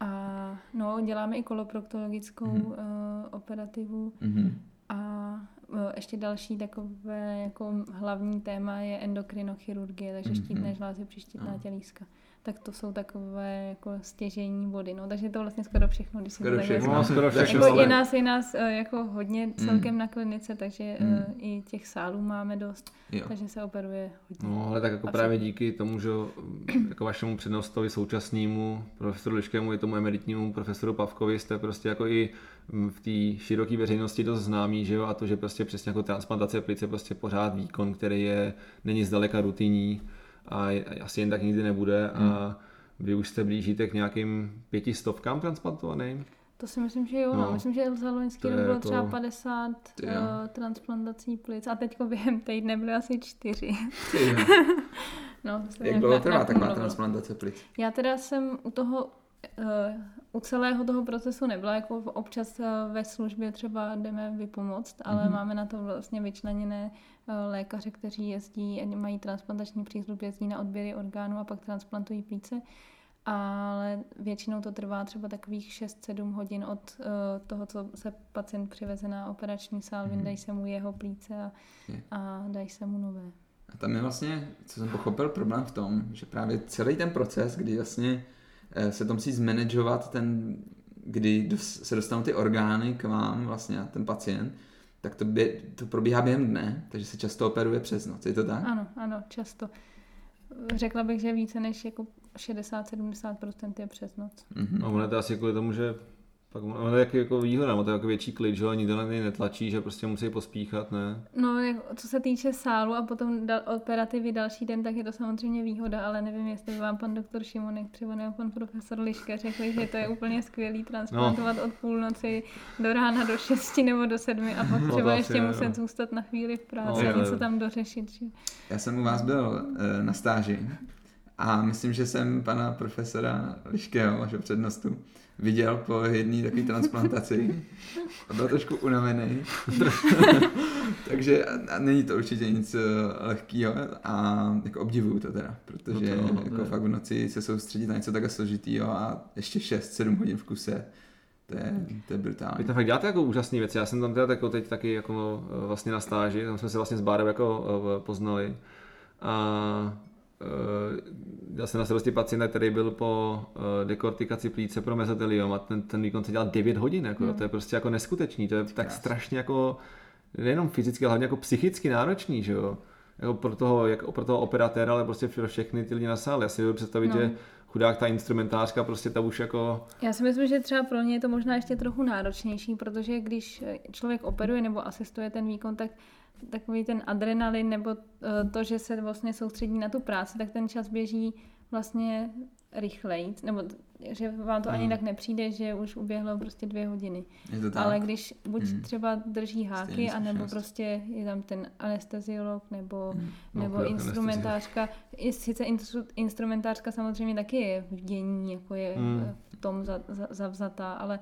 a no, děláme i koloproktologickou mm-hmm. uh, operativu. Mm-hmm. A uh, ještě další takové jako hlavní téma je endokrinochirurgie, takže mm-hmm. štítné žlázy, příštítná tělíska tak to jsou takové jako stěžení body. No, takže to vlastně skoro všechno, když skoro to všechno, no, skoro všechno. Jako je nás, je nás eh, jako hodně mm. celkem mm. na klinice, takže mm. i těch sálů máme dost, jo. takže se operuje hodně. No, ale tak jako A právě díky tomu, že mm, jako vašemu přednostovi současnému profesoru Liškému, i tomu emeritnímu profesoru Pavkovi jste prostě jako i mm, v té široké veřejnosti dost známý, že jo, a to, že prostě přesně jako transplantace plice prostě pořád výkon, který je, není zdaleka rutinní, a asi jen tak nikdy nebude hmm. a vy už jste blížíte k nějakým pěti stovkám transplantovaným? To si myslím, že jo. No. no. Myslím, že za loňský rok bylo jako... třeba 50 uh, transplantací plic a teď během týdne byly asi čtyři. no, Jak dlouho trvá taková transplantace plic? Já teda jsem u toho u celého toho procesu nebyla, jako občas ve službě třeba jdeme vypomoct, ale mm-hmm. máme na to vlastně vyčleněné Eh, lékaře, kteří jezdí, mají transplantační přístup, jezdí na odběry orgánů a pak transplantují plíce. Ale většinou to trvá třeba takových 6-7 hodin od toho, co se pacient přiveze na operační sál, mm. vyndají se mu jeho plíce a, a dají se mu nové. A tam je vlastně, co jsem pochopil, problém v tom, že právě celý ten proces, kdy vlastně eh, se to musí zmanagovat ten, kdy se dostanou ty orgány k vám vlastně a ten pacient, tak to, bě, to probíhá během dne, takže se často operuje přes noc, je to tak? Ano, ano, často. Řekla bych, že více než jako 60-70% je přes noc. Mm-hmm. A ono je to asi kvůli tomu, že pak ono je jako výhoda, má to jako větší klid, že nikdo na něj netlačí, že prostě musí pospíchat, ne? No, co se týče sálu a potom dal, operativy další den, tak je to samozřejmě výhoda, ale nevím, jestli by vám pan doktor Šimonek třeba nebo pan profesor Liška řekli, že to je úplně skvělý transplantovat no. od půlnoci do rána do šesti nebo do sedmi a pak no, třeba no, ještě je, muset zůstat na chvíli v práci no, a něco tam dořešit. Že? Já jsem u vás byl uh, na stáži a myslím, že jsem pana profesora Liškého, vašeho přednostu, viděl po jedné takové transplantaci a byl trošku unavený. Takže a, a není to určitě nic uh, lehkého a jako obdivuju to teda, protože no to, no, jako ne. fakt v noci se soustředit na něco takhle složitýho a ještě 6-7 hodin v kuse, to je, to je brutální. Vy tam fakt děláte jako úžasné věci, já jsem tam teda jako teď taky jako eh, vlastně na stáži, tam jsme se vlastně s Bárem jako eh, poznali a já jsem na starosti pacienta, který byl po dekortikaci plíce pro mezoteliom a ten, ten výkon se dělal 9 hodin, jako, mm. to je prostě jako neskutečný, to je tak strašně jako nejenom fyzicky, ale hlavně jako psychicky náročný, že jo. Jako pro toho, jako pro toho operatéra, ale prostě pro všechny ty lidi na sále. Já si dovedu představit, no. že chudák ta instrumentářka prostě ta už jako... Já si myslím, že třeba pro ně je to možná ještě trochu náročnější, protože když člověk operuje nebo asistuje ten výkon, tak takový ten adrenalin nebo eh, to, že se vlastně soustředí na tu práci, tak ten čas běží vlastně rychleji, nebo že vám to hmm. ani tak nepřijde, že už uběhlo prostě dvě hodiny. Je to tak. Ale když buď hmm. třeba drží háky, anebo prostě je tam ten anesteziolog nebo, hmm. no, nebo instrumentářka. I, sice instru, instrumentářka samozřejmě taky je v dění, jako je hmm. v tom zavzatá, za, ale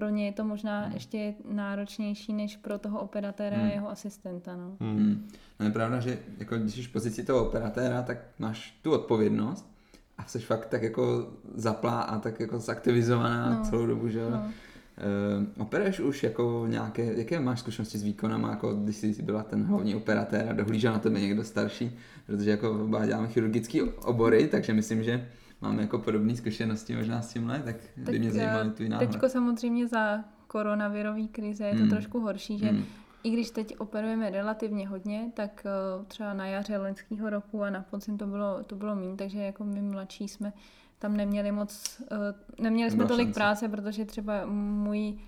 pro ně je to možná hmm. ještě náročnější než pro toho operatéra hmm. a jeho asistenta. No. Hmm. No je pravda, že jako když jsi v pozici toho operatéra, tak máš tu odpovědnost, a jsi fakt tak jako zaplá a tak jako zaktivizovaná no. celou dobu, že jo. No. Uh, operuješ už jako nějaké, jaké máš zkušenosti s výkonama, jako když jsi byla ten hlavní operatér a dohlížel na tebe někdo starší, protože jako oba děláme chirurgické obory, takže myslím, že máme jako podobné zkušenosti možná s tímhle, tak, tak by mě zajímaly tvůj náhled. Teďko samozřejmě za koronavirový krize je to hmm. trošku horší, že hmm i když teď operujeme relativně hodně, tak eh, třeba na jaře loňského roku a na podzim to bylo, to bylo méně, takže jako my mladší jsme tam neměli moc, eh, neměli jsme tolik šance. práce, protože třeba můj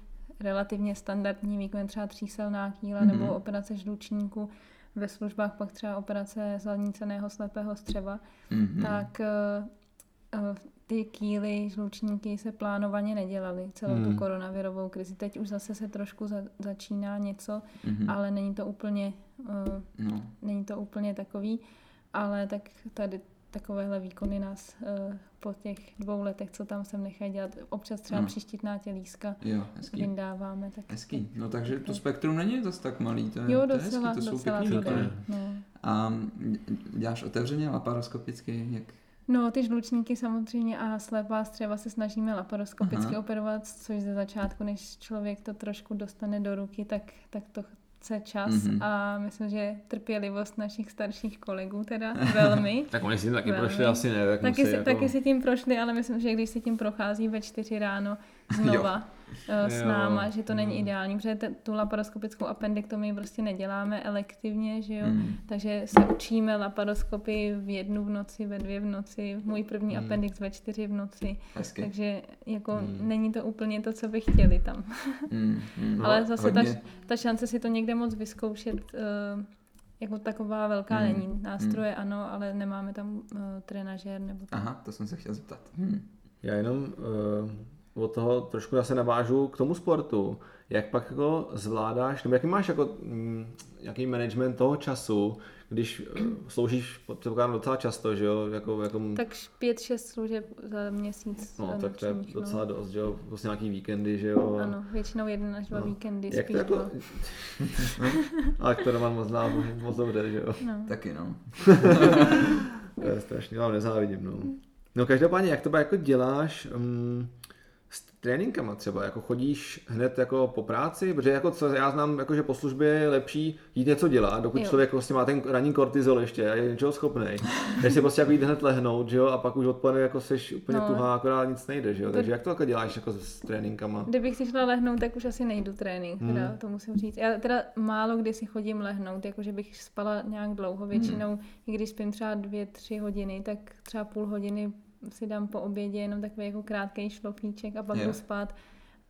relativně standardní výkon, třeba tříselná kýla mm-hmm. nebo operace žlučníku, ve službách pak třeba operace zalníceného slepého střeva, mm-hmm. tak eh, ty kýly, žlučníky se plánovaně nedělaly celou hmm. tu koronavirovou krizi. Teď už zase se trošku za, začíná něco, hmm. ale není to úplně uh, no. není to úplně takový, ale tak tady takovéhle výkony nás uh, po těch dvou letech, co tam jsem nechají dělat, občas třeba no. přištítná tělíska jo, vyndáváme. Tak, hezký. No takže to spektrum není zase tak malý, to je, jo, to docela, je hezký, to docela jsou pěkný no. A děláš otevřeně laparoskopicky, jak No, ty žlučníky samozřejmě a slepá střeva se snažíme laparoskopicky Aha. operovat, což ze začátku, než člověk to trošku dostane do ruky, tak, tak to chce čas mm-hmm. a myslím, že trpělivost našich starších kolegů teda velmi. tak oni si tím taky velmi. prošli asi ne, tak taky, si, jako... taky si tím prošli, ale myslím, že když si tím prochází ve čtyři ráno znova, Eh, s náma, že to není mm. ideální, protože tu laparoskopickou appendektomii prostě neděláme elektivně, že jo, mm. takže se učíme laparoskopy v jednu v noci, ve dvě v noci, můj první mm. appendix ve čtyři v noci, Hezky. takže jako mm. není to úplně to, co by chtěli tam. mm. Mm. Ale zase ta, ta šance si to někde moc vyzkoušet uh, jako taková velká mm. není. Nástroje mm. ano, ale nemáme tam uh, trenažér nebo tak. Aha, to jsem se chtěl zeptat. Hmm. Já jenom uh, od toho trošku zase navážu k tomu sportu. Jak pak jako zvládáš, nebo jaký máš jako, mm, jaký management toho času, když uh, sloužíš předpokládám docela často, že jo? Jako, jako... Tak pět, šest služeb za měsíc. No, tak to je no. docela dost, že jo? Prostě nějaký víkendy, že jo? Ano, většinou jeden až dva no. víkendy Jak spíš. Jako... Ale to Roman moc zná moc dobře, že jo? No. Taky no. to je strašně, vám nezávidím, no. No každopádně, jak to jako děláš, um, tréninkama třeba, jako chodíš hned jako po práci, protože jako co já znám, jako že po službě je lepší jít něco dělat, dokud jo. člověk vlastně má ten ranní kortizol ještě a je něčeho schopný. Než si prostě jako jít hned lehnout, že jo, a pak už odpoledne jako seš úplně no. tuhá, akorát nic nejde, že jo. Takže jak to jako děláš jako s tréninkama? Kdybych si šla lehnout, tak už asi nejdu trénink, hmm. teda, to musím říct. Já teda málo kdy si chodím lehnout, jakože bych spala nějak dlouho, většinou, hmm. i když spím třeba dvě, tři hodiny, tak třeba půl hodiny si dám po obědě jenom takový jako krátký šlofíček a pak jdu spát.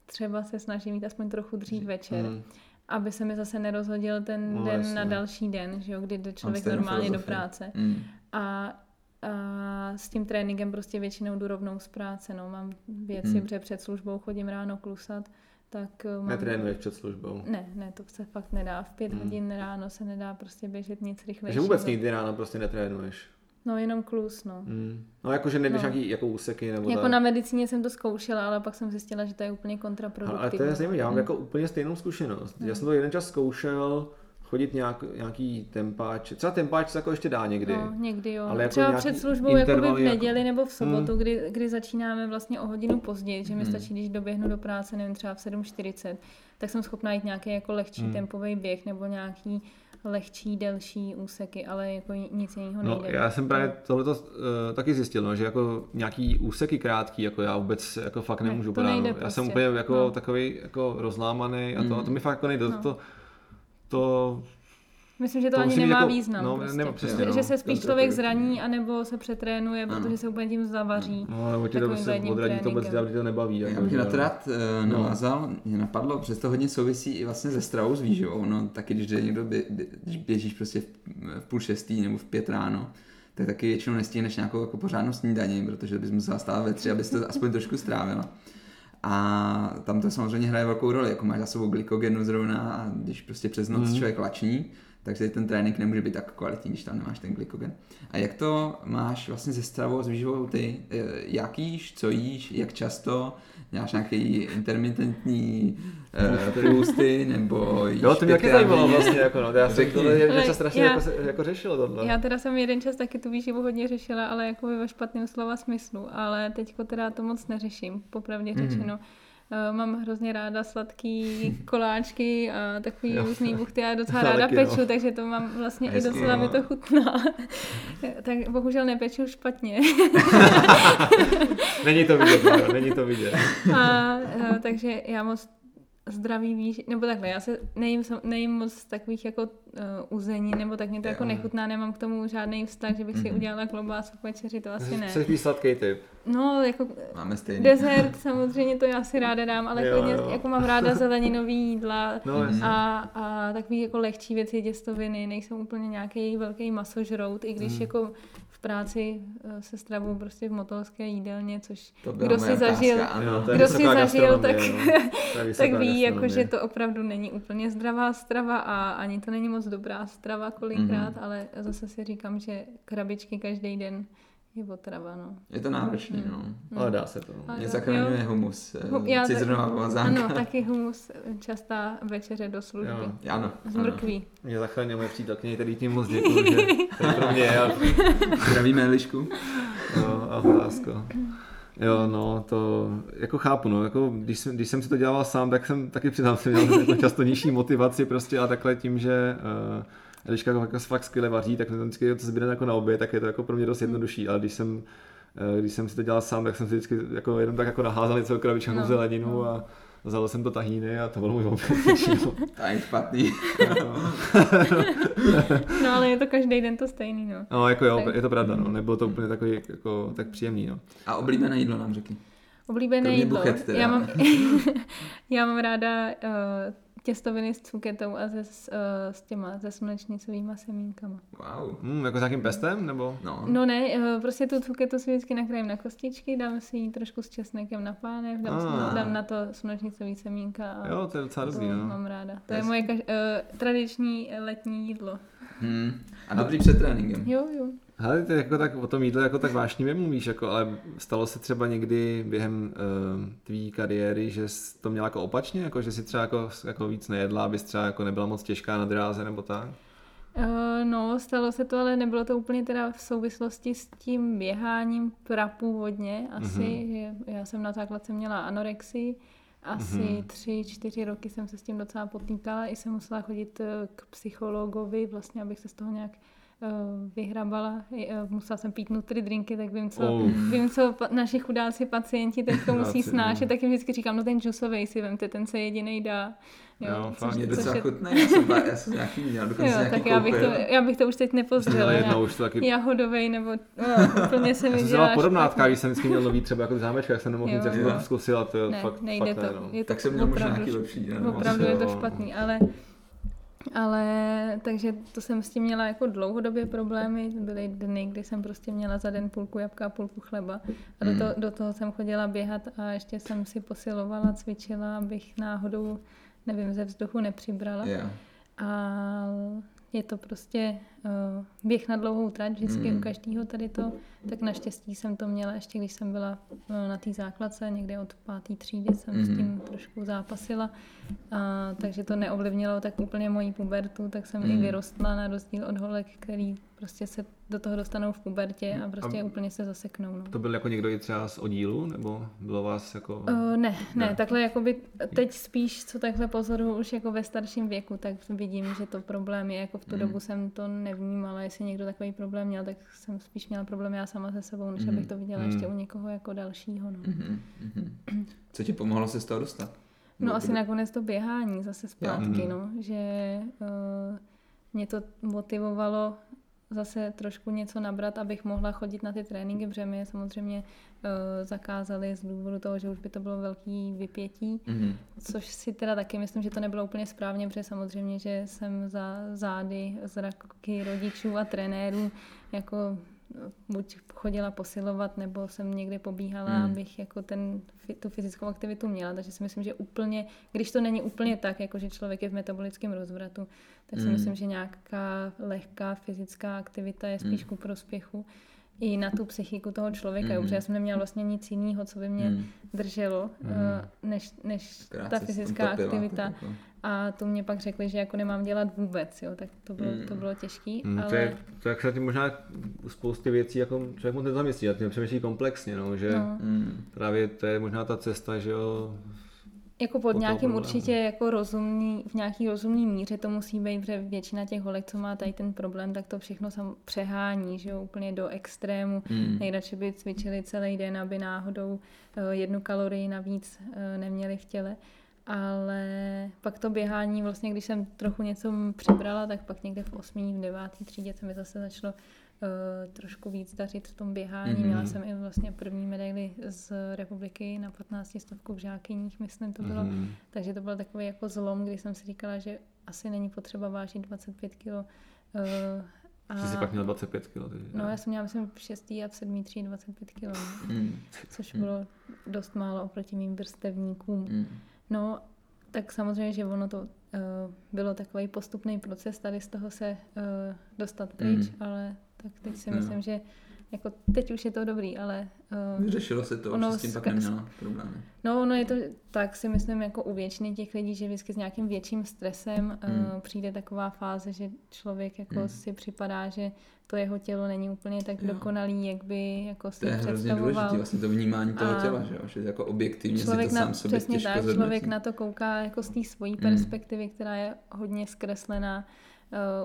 Třeba se snažím mít aspoň trochu dřív večer. Mm. Aby se mi zase nerozhodil ten no, den jasně. na další den, že jo, kdy jde člověk normálně do práce. Mm. A a s tím tréninkem prostě většinou jdu rovnou z práce. No. Mám věci, hmm. protože před službou chodím ráno klusat. Tak mám... Netrénuješ před službou? Ne, ne, to se fakt nedá. V pět hmm. hodin ráno se nedá prostě běžet nic rychlejšího. Takže vůbec nikdy ráno prostě netrénuješ? No, jenom klus, no. Mm. No, jakože nejdeš no. nějaký jako úseky nebo Jako tak. na medicíně jsem to zkoušela, ale pak jsem zjistila, že to je úplně kontraproduktivní. Ale to je zajímavé, já mám mm. jako úplně stejnou zkušenost. Mm. Já jsem to jeden čas zkoušel, chodit nějak, nějaký tempáč, třeba tempáč se jako ještě dá někdy. No, někdy jo. Ale jako Třeba před službou jakoby v jako- neděli nebo v sobotu, Hmm. kdy, kdy začínáme vlastně o hodinu později, že mi Hmm. stačí, když doběhnu do práce, nevím, třeba v 7.40, tak jsem schopná jít nějaký jako lehčí Hmm. tempový běh nebo nějaký lehčí, delší úseky, ale jako nic jiného No, nejde. já jsem právě tohleto uh, taky zjistil, no, že jako nějaký úseky krátký, jako já vůbec jako fakt Ne, nemůžu to podat. nejde no. Já jsem prostě. úplně jako No. takový jako rozlámaný a to, Mm. a to mi fakt jako nejde. No. To, to, Myslím, že to, To ani nemá jako- význam. no, prostě. nemá- přesně, že, no. že se spíš To člověk zraní, anebo se přetrénuje, Ano. protože se úplně tím zavaří. no, nebo tě to prostě odradí to vůbec dělat, to nebaví. Já Jako, bych na to rád uh, No. navázal, mě napadlo, přes to hodně souvisí i vlastně se stravou s výživou, no taky když jde někdo, bě, bě, když běžíš prostě v, v půl šestý nebo v pět ráno, tak taky většinou nestihneš nějakou jako pořádnou snídaní, protože bys musela stát ve tři, abys to aspoň trošku strávila. A tam to samozřejmě hraje velkou roli, jako máš za sebou glykogenu zrovna a když prostě přes noc Mhm. člověk lační, takže ten trénink nemůže být tak kvalitní, když tam nemáš ten glykogen. A jak to máš vlastně ze stravou, s výživou ty? Eh, Jak jíš, co jíš, jak často? Máš nějaký intermitentní uh, půsty, nebo jíš Jo, to mě taky zajímalo vlastně, jako no, já jsem jeden Ale čas strašně já- jako, jako řešil tohle. Já teda jsem jeden čas taky tu výživu hodně řešila, ale jako ve špatném slova smyslu, ale teďko teda to moc neřeším, popravdě Mhm. řečeno. Eh, Mám hrozně ráda sladký koláčky a takový Jo. různý buchty a docela Já ráda taky, no. peču, takže to mám vlastně i Hezky, docela mi no. to chutná. tak bohužel nepeču špatně. Není to vidět, no, není to vidět. a, eh, takže já moc zdravý víš, nebo takhle, já se nejím, nejím moc takových jako uh, uzení, nebo tak mě to jako Jo. nechutná, nemám k tomu žádný vztah, že bych si Mhm. udělala klobásu k večeři, to asi ne. Jsi sladký typ. No, jako Máme stejný. dezert samozřejmě to já si ráda dám, ale Jo, klidně, jo. jako mám ráda zeleninový jídla No, Mhm. a, a takový jako lehčí věci, těstoviny, nejsou úplně nějaký velký masožrout, i když Mhm. jako v práci eh, se stravuju prostě v motolské jídelně, což kdo si zažil, otázka, ano. Kdo si zažil, tak- no. Tak ví, jako, že to opravdu není úplně zdravá strava a ani to není moc dobrá strava kolikrát, Mhm. ale zase si říkám, že krabičky každý den je otrava, no. Je to náročný, no. Ale dá se to. A Mě zachraňuje jo. humus, Hu- eh, já citronová pomazánka. Ano, taky humus, častá večeře do služby. Jo. Ano, Z ano. mrkví. Mě zachránil moje přítelkyně, který tím moc děkuju, že to je pro mě a, Zdravíme Elišku. jo, ahoj, lásko. Jo, no, to jako chápu, no, jako když jsem, když jsem si to dělal sám, tak jsem taky přiznám, jsem měl jako často nižší motivaci prostě a takhle tím, že uh, Eliška jako, jako fakt skvěle vaří, tak to vždycky to zbyde jako na oběd, tak je to jako pro mě dost jednodušší, ale když jsem eh, když jsem si to dělal sám, tak jsem si vždycky jako jenom tak jako naházal něco krabičku No, zeleninu no. a vzal jsem to tahýny a to bylo můj oběd. To je špatný. No ale je to každý den to stejný, no. No, jako jo, je to pravda, no. Nebylo to úplně takový, jako, tak příjemný, no. A oblíbené jídlo nám řekni. Oblíbené Kromě jídlo. buchet teda. Já mám, já mám ráda uh, těstoviny s cuketou a se, s, uh, s těma, se slunečnicovýma semínkama. Wow. Hmm, jako s nějakým pestem, nebo? No. No ne, uh, prostě tu cuketu si vždycky nakrájím na kostičky, dám si ji trošku s česnekem na pánev, dám, Ah. si, dám na to slunečnicový semínka a Jo, to je docela to dobrý, no. mám ráda. To je Hezky. moje kaž, uh, tradiční letní jídlo. Hmm. A dobrý před tréninkem. Jo, jo. Hele, ty jako tak o tom jídle jako tak vášnivě mluvíš, jako, ale stalo se třeba někdy během uh, tvý kariéry, že jsi to měla jako opačně, jako že si třeba jako, jako víc nejedla, abys třeba jako nebyla moc těžká na dráze nebo tak? Uh, no, stalo se to, ale nebylo to úplně teda v souvislosti s tím běháním prapůvodně asi, mm-hmm. že já jsem na základce měla anorexii, asi Mhm. tři, čtyři roky jsem se s tím docela potýkala, i jsem musela chodit eh, k psychologovi, vlastně, abych se z toho nějak vyhrabala. I, eh, Musela jsem pít nutri drinky, tak vím, co, Oh. vím, co naši chudáci pacienti teď to musí Chudáci, snášet, no. tak jim vždycky říkám, no ten džusovej si vemte, ten se jedinej dá. Jo, fakt. Mě což docela je- chutné, já jsem, já jsem nějaký měl, dokonce Jo, nějaký tak já bych, to, já bych to už teď nepozřela. No, Já, už to taky... jahodovej nebo no, úplně se Já mi jsem si dělá dala podobnátka, špatně. když jsem vždycky měl nový třeba jako zámečka, jak jsem nemohl Jo. nic, jak jsem Jo. to zkusil a to je Ne, fakt, nejde fakt to. ne, no. Je to Tak jsem měl možná nějaký lepší. no. opravdu je to Jo. špatný, ale ale takže to jsem s tím měla jako dlouhodobě problémy. Byly dny, kdy jsem prostě měla za den půlku jabka a půlku chleba. A do, Mm. to, do toho jsem chodila běhat a ještě jsem si posilovala, cvičila, abych náhodou, nevím, ze vzduchu nepřibrala. Jo. A je to prostě běh na dlouhou trať, vždycky Mm. u každého tady to, tak naštěstí jsem to měla ještě, když jsem byla uh, na té základce, někde od páté třídy jsem s Mhm. tím trošku zápasila, a, takže to neovlivnilo tak úplně moji pubertu, tak jsem i Mm. vyrostla na rozdíl od holek, který prostě se do toho dostanou v pubertě a prostě A- úplně se zaseknou. No. To byl jako někdo i třeba z oddílu, nebo bylo vás jako... Uh, ne, ne, Ne. takhle jakoby teď spíš, co takhle pozoruju už jako ve starším věku, tak vidím, že to problém je, jako v tu Mm. dobu jsem to nevnímala, jestli někdo takový problém měl, tak jsem spíš měla problém já sama se sebou, než Mm. abych to viděla Mm. ještě u někoho jako dalšího, no. Mhm, mhm. Co ti pomohlo se z toho dostat? No asi kdo- nakonec to běhání zase zpátky, Mhm. no, že uh, mě to motivovalo zase trošku něco nabrat, abych mohla chodit na ty tréninky, protože mi je samozřejmě uh, zakázali z důvodu toho, že už by to bylo velký vypětí. Mhm. Což si teda taky myslím, že to nebylo úplně správně, protože samozřejmě, že jsem za zády zraky rodičů a trenérů jako buď chodila posilovat, nebo jsem někde pobíhala, Hmm. mm. abych jako ten, tu fyzickou aktivitu měla. Takže si myslím, že úplně, když to není úplně tak, jako že člověk je v metabolickém rozvratu, tak si Hmm. myslím, že nějaká lehká fyzická aktivita je spíš Hmm. ku prospěchu i na tu psychiku toho člověka, Hmm. protože já jsem neměla vlastně nic jiného, co by mě Mhm. Mm. drželo, eh, než, než ta fyzická aktivita. tak jako. A to mě pak řekli, že jako nemám dělat vůbec, jo, tak to bylo, Mm. to bylo těžký, Hmm, ale... to, je, to je jak možná u spousty věcí jako člověk moc nezamyslí a tím přemýšlí komplexně, no, že No. Mhm. právě to je možná ta cesta, že jo, Jako pod nějakým problému. určitě jako rozumný, v nějaký rozumný míře to musí být, protože většina těch holek, co má tady ten problém, tak to všechno sam přehání, že jo, úplně do extrému. Mhm. Nejradši by cvičili celý den, aby náhodou eh, jednu kalorii navíc eh, neměli v těle. Ale pak to běhání, vlastně když jsem trochu něco přibrala, tak pak někde v 8. v 9. třídě se mi zase začalo trošku víc dařit v tom běhání. Mhm. Mm-hmm. Měla jsem i vlastně první medaili z republiky na 15 stovku v žákyních, myslím to bylo. Mm-hmm. Mhm. Takže to byl takový jako zlom, kdy jsem si říkala, že asi není potřeba vážit 25 kg. Uh, a... Jsi pak měl 25 kg. No, já jsem měla, myslím, v 6. a v 7. třídě 25 kg, Mhm. což Hmm. bylo dost málo oproti mým vrstevníkům. Mhm. No, tak samozřejmě, že ono to uh, bylo takový postupný proces tady z toho se uh, dostat pryč, Mm. ale tak teď si myslím, že jako teď už je to dobrý, ale uh, Vyřešilo se to, Ono že s tím pak neměla problémy. no, ono je to tak si myslím jako u většiny těch lidí, že vždycky s nějakým větším stresem Mm. uh, přijde taková fáze, že člověk jako Mm. si připadá, že to jeho tělo není úplně tak Jo. dokonalý, jak by jako si To je hrozně důležité, vlastně to vnímání toho těla, že, jo? že jako objektivně člověk si to na, sám sobě přesně těžko tak, zhodnotí. člověk na to kouká jako z té svojí Mm. perspektivy, která je hodně zkreslená uh,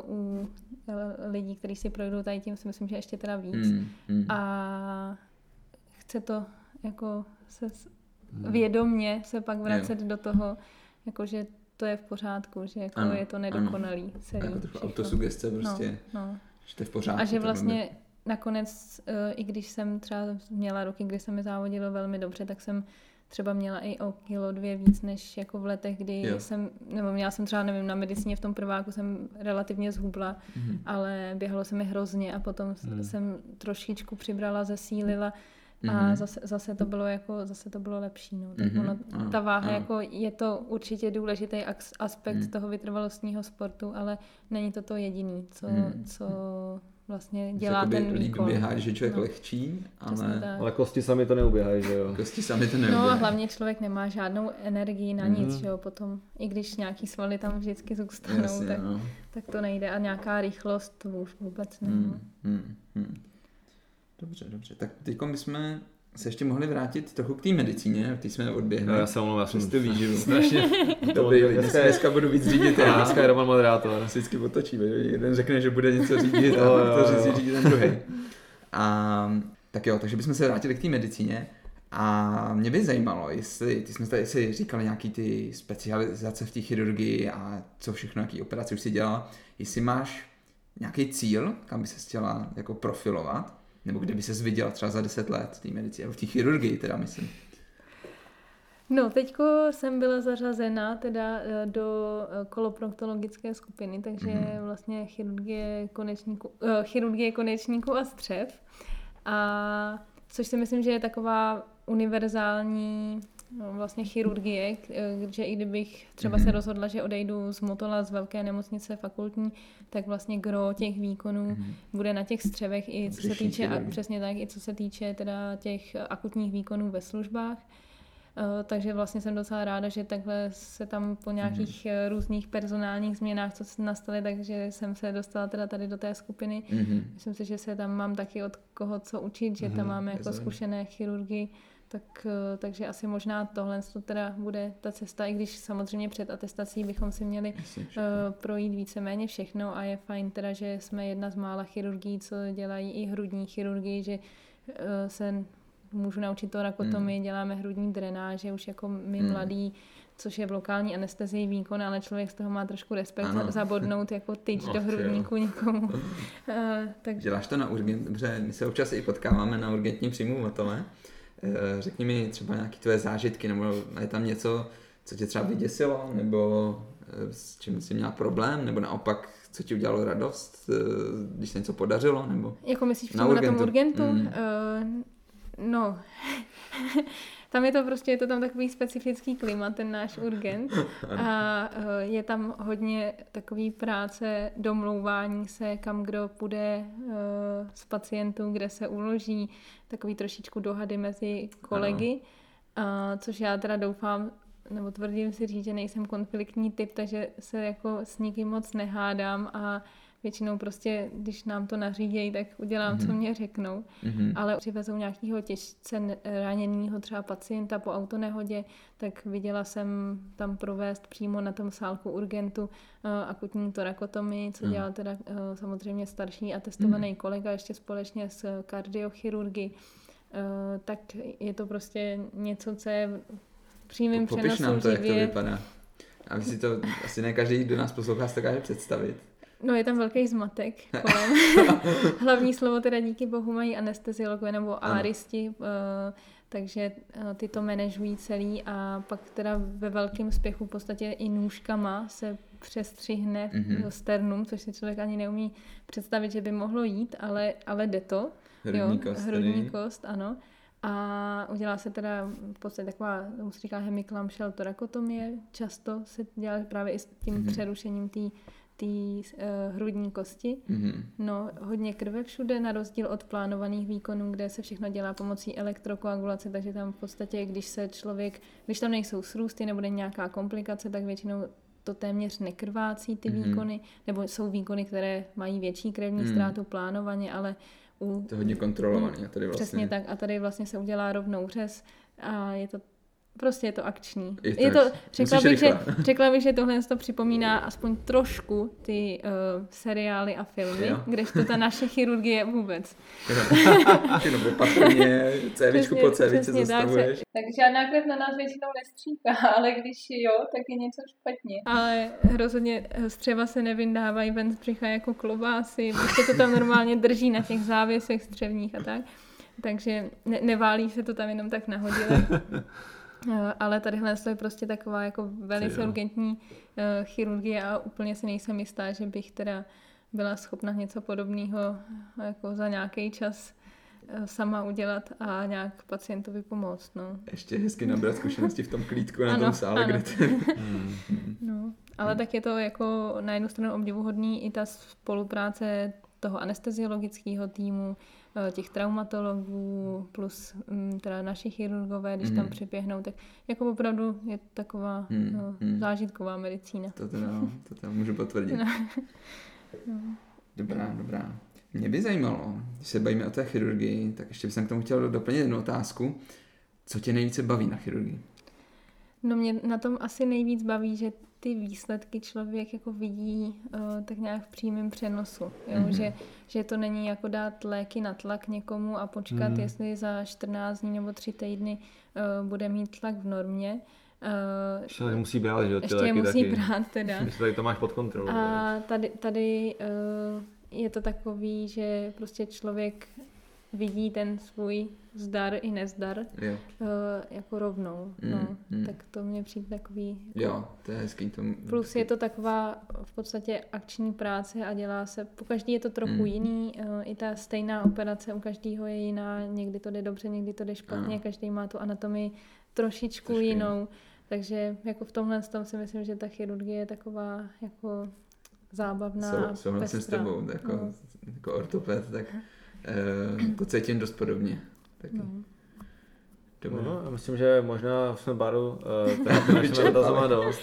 u eh, lidí, kteří si projdou tady tím, si myslím, že ještě teda víc. Mm, mm. A chce to jako se s- Hmm. vědomně se pak vracet do toho, jako že to je v pořádku, že jako Ano, je to nedokonalý celý. jako trochu autosugestce prostě, No, no. že to je v pořádku. A že vlastně nakonec, eh, i když jsem třeba měla roky, kdy se mi závodilo velmi dobře, tak jsem třeba měla i o kilo dvě víc než jako v letech, kdy Jo. jsem, nebo měla jsem třeba, nevím, na medicíně v tom prváku jsem relativně zhubla, Mhm. ale běhalo se mi hrozně a potom hmm. jsem trošičku přibrala, zesílila a Mhm. zase, zase to bylo jako, zase to bylo lepší, no. Tak Mhm, ono, ano, ta váha ano. jako je to určitě důležitý aspekt Mhm. toho vytrvalostního sportu, ale není to to jediný, co, Mhm. co vlastně Že dělá jakoby ten líp výkon. běhá, je člověk No. lehčí, ale tak. Ale kosti sami to neuběhají, že jo? kosti sami to No a neuběhají. hlavně člověk nemá žádnou energii na nic, Mhm. že jo, potom, i když nějaký svaly tam vždycky zůstanou, Jasně, tak, no. tak to nejde a nějaká rychlost to už vůbec ne. Hmm, hmm, hmm. Dobře, dobře. Tak teď bychom se ještě mohli vrátit trochu k té medicíně, ty jsme odběhli. No, já se omlouvám, já jsem tu výživu. strašně... To by, dneska, dneska budu víc řídit Já, dneska je Roman moderátor. se vždycky otočí, jeden řekne, že bude něco řídit a jo, to říct řídí ten druhý. A, tak jo, takže bychom se vrátili k té medicíně. A mě by zajímalo, jestli, ty jsme tady si říkali nějaký ty specializace v té chirurgii a co všechno, jaký operace už si dělala, jestli máš nějaký cíl, kam by se chtěla jako profilovat, nebo kde by se viděla třeba za 10 let v té medicíně, v té chirurgii teda myslím. No, teďko jsem byla zařazena teda eh, do eh, koloproktologické skupiny, takže Mhm. mm-hmm. vlastně chirurgie konečníku, uh, chirurgie konečníku a střev. A což si myslím, že je taková univerzální no, vlastně chirurgie, že i kdybych třeba se rozhodla, že odejdu z Motola z velké nemocnice fakultní, tak vlastně gro těch výkonů mm-hmm. bude na těch střevech i co se týče, a, přesně tak, i co se týče teda těch akutních výkonů ve službách. Uh, takže vlastně jsem docela ráda, že takhle se tam po nějakých mm-hmm. různých personálních změnách, co nastaly, takže jsem se dostala teda tady do té skupiny. Mm-hmm. Myslím si, že se tam mám taky od koho co učit, že mm-hmm. tam máme jako zkušené chirurgy, tak, uh, takže asi možná tohle to teda bude ta cesta, i když samozřejmě před atestací bychom si měli uh, projít víceméně všechno a je fajn teda, že jsme jedna z mála chirurgií, co dělají i hrudní chirurgii, že se můžu naučit to rakotomii, hmm. děláme hrudní drenáže už jako my hmm. mladí, což je v lokální anestezii výkon, ale člověk z toho má trošku respekt ano. zabodnout jako tyč no, do hrudníku jo. někomu. uh, tak... Děláš to na urgent, dobře, my se občas i potkáváme na urgentním příjmu. Uh, řekni mi třeba nějaké tvoje zážitky, nebo je tam něco, co tě třeba vyděsilo, nebo uh, s čím jsi měla problém, nebo naopak co ti udělalo radost, když se něco podařilo, nebo Jako myslíš na, na tom urgentu? Mm. Uh, No, tam je to prostě, je to tam takový specifický klima, ten náš urgent. A eh, je tam hodně takový práce, domlouvání se, kam kdo půjde z eh, pacientů, kde se uloží, takový trošičku dohady mezi kolegy. A, což já teda doufám, nebo tvrdím si říct, že nejsem konfliktní typ, takže se jako s nikým moc nehádám a většinou prostě, když nám to nařídějí, tak udělám, mm-hmm. co mhm. mě řeknou. Mm-hmm. Ale přivezou nějakého těžce raněného třeba pacienta po autonehodě, tak viděla jsem tam provést přímo na tom sálku urgentu uh, akutní torakotomii, co mm. dělal teda uh, samozřejmě starší a testovaný mm. kolega ještě společně s kardiochirurgy. Uh, tak je to prostě něco, co je přímým přenosu nám to, živě. jak to vypadá. A si to asi ne každý, kdo nás poslouchá, se dokáže představit. No je tam velký zmatek kolem. Hlavní slovo teda díky bohu mají anesteziologové nebo aristi, uh, takže uh, ty to manažují celý a pak teda ve velkém spěchu v podstatě i nůžkama se přestřihne mm-hmm. sternum, což si člověk ani neumí představit, že by mohlo jít, ale, ale jde to. Hrudní jo, kost. Hrudní kost, ano. A udělá se teda v podstatě taková, tomu se říká hemiklamšel torakotomie, často se dělá právě i s tím mm-hmm. přerušením té té uh, hrudní kosti. Mm-hmm. No, hodně krve všude, na rozdíl od plánovaných výkonů, kde se všechno dělá pomocí elektrokoagulace, takže tam v podstatě, když se člověk, když tam nejsou srůsty, nebude nějaká komplikace, tak většinou to téměř nekrvácí ty mm-hmm. výkony, nebo jsou výkony, které mají větší krevní mm. ztrátu plánovaně, ale u... To je hodně kontrolovaný. A tady vlastně... Přesně tak. A tady vlastně se udělá rovnou řez a je to Prostě je to akční. Je to, je to řekla, bych, že, řekla bych, že tohle to připomíná aspoň trošku ty uh, seriály a filmy, kdežto ta naše chirurgie vůbec. Nebo patrně cévičku po cévičce zastavuješ. Tak, tak žádná krev na nás většinou nestříká, ale když jo, tak je něco špatně. Ale rozhodně střeva se nevyndávají ven z břicha jako klobásy, prostě to tam normálně drží na těch závěsech střevních a tak. Takže ne, neválí se to tam jenom tak nahodile. Eh, ale tadyhle je prostě taková jako velice urgentní uh, chirurgie a úplně si nejsem jistá, že bych teda byla schopna něco podobného jako za nějaký čas sama udělat a nějak pacientovi pomoct. No. Ještě hezky nabrat zkušenosti v tom klídku na ano, tom sále, ano. kde ty... no, ale tak je to jako na jednu stranu obdivuhodný i ta spolupráce toho anesteziologického týmu, Eh, těch traumatologů plus mm, teda naši chirurgové, když mm. tam mhm. připěhnou, tak jako opravdu je taková mm. no, zážitková medicína. To teda, to teda můžu potvrdit. No. no. Dobrá, dobrá. Mě by zajímalo, když se bavíme o té chirurgii, tak ještě bych k tomu chtěl doplnit jednu otázku. Co tě nejvíce baví na chirurgii? No mě na tom asi nejvíc baví, že ty výsledky člověk jako vidí uh, tak nějak v přímém přenosu. Jo? Mm-hmm. Že, že to není jako dát léky na tlak někomu a počkat, mm-hmm. jestli za 14 dní nebo 3 týdny uh, bude mít tlak v normě. Uh, ještě musí brát, že Ještě léky musí taky. brát teda. Myslím, že to máš pod kontrolou. A tady, tady uh, je to takový, že prostě člověk vidí ten svůj zdar i nezdar Jo. uh, jako rovnou. Mm, no, mm. Tak to mě přijde takový... Jako, Jo, to je hezký. To... Plus je to taková v podstatě akční práce a dělá se, po každý je to trochu Mm. jiný, uh, i ta stejná operace u každého je jiná, někdy to jde dobře, někdy to jde špatně, Ano. každý má tu anatomii trošičku Trošku jinou, takže jako v tomhle tom si myslím, že ta chirurgie je taková jako zábavná Sou, souhlasím s tebou, jako, No. jako ortoped, tak uh, to cítím dost podobně. Taky. No. Dobré. No, já myslím, že možná jsme Baru uh, teda ty naše dotazovat dost.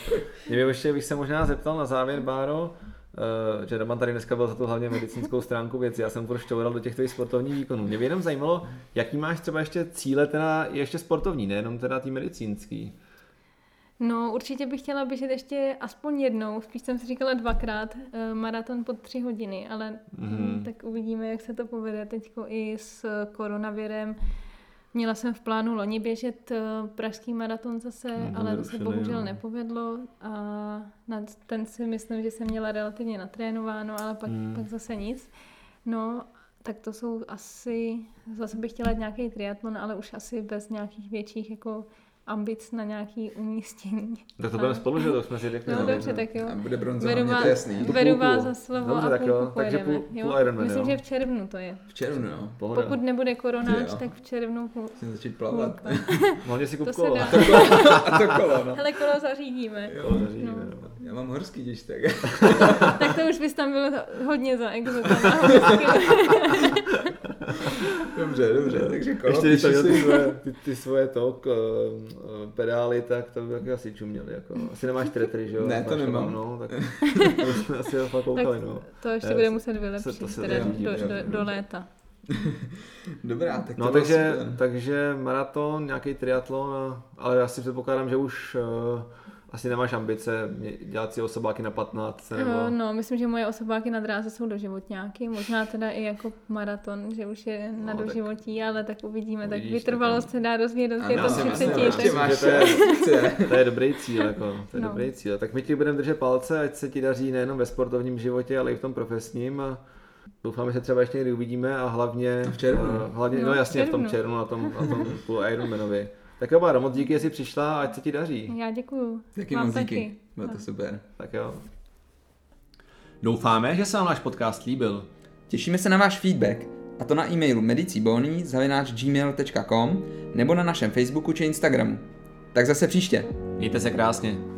Mě by ještě bych se možná zeptal na závěr, Báro, uh, že Roman tady dneska byl za tu hlavně medicínskou stránku věci, já jsem furt šťoural do těch tvých sportovních výkonů. Mě by jenom zajímalo, jaký máš třeba ještě cíle teda ještě sportovní, nejenom teda tý medicínský. No, určitě bych chtěla běžet ještě aspoň jednou, spíš jsem si říkala dvakrát, eh, maraton pod tři hodiny, ale Mhm. mm. tak uvidíme, jak se to povede teď i s koronavirem. Měla jsem v plánu loni běžet eh, pražský maraton zase, No, ale to se bohužel no. nepovedlo a na ten si myslím, že jsem měla relativně natrénováno, ale pak, Hmm. pak zase nic. No, tak to jsou asi, zase bych chtěla nějaký triatlon, ale už asi bez nějakých větších jako ambic na nějaký umístění. Tak to budeme spolu, že to jsme si řekli. No, no. dobře, tak jo. A bude bronzová, Beru to vás, je jasný. Beru vás za slovo Dobře, a tak jo, takže pojedeme. půl- jo? půl Ironman, Myslím, jo. že v červnu to je. V červnu, no. Pohoda. Pokud nebude koronáč, jo. tak v červnu půl. Musím začít plavat. Hlavně si kup To kolo. dá. A to kolo, no. Hele, kolo zařídíme. Kolo zařídíme, No. no. Já mám horský, když tak. Tak to už bys tam byl hodně za exotem. dobře, dobře, takže kolo Ještě měl ty si. svoje, ty, ty svoje to, k, eh, pedály, tak to by taky asi čuměli. Jako. Asi nemáš tretry, že jo? Ne, to Máš nemám. No, tak to jsme asi fakt koukali, no. To ještě Já bude se- muset se- vylepšit to se teda do, do, do léta. Dobrá, tak No takže, super. takže maraton, nějaký triatlon, ale já si předpokládám, že už uh, asi nemáš ambice dělat si osobáky na 15 nebo... Eh, No, myslím, že moje osobáky na dráze jsou doživotňáky, možná teda i jako maraton, že už je na No, tak doživotí, ale tak uvidíme. Tak uvidíš, vytrvalost tak se dá rozvíjet do Ano, já si 35, myslím, tak ještě máš že to je- ambice. To je dobrý cíl, jako, to je No. dobrý cíl. Tak my ti budeme držet palce, ať se ti daří nejenom ve sportovním životě, ale i v tom profesním. A doufáme, že třeba ještě někdy uvidíme a hlavně... V červnu. eh, hlavně, no, No, v jasně, v tom červnu. na tom, na tom Ironmanovi. Tak jo, Báro, moc díky, že jsi přišla a ať se ti daří. Já děkuju. Taky Vám moc taky. díky. Bylo to super. Tak jo. Doufáme, že se vám náš podcast líbil. Těšíme se na váš feedback, a to na e-mailu medicibony.gmail.com nebo na našem Facebooku či Instagramu. Tak zase příště. Mějte se krásně.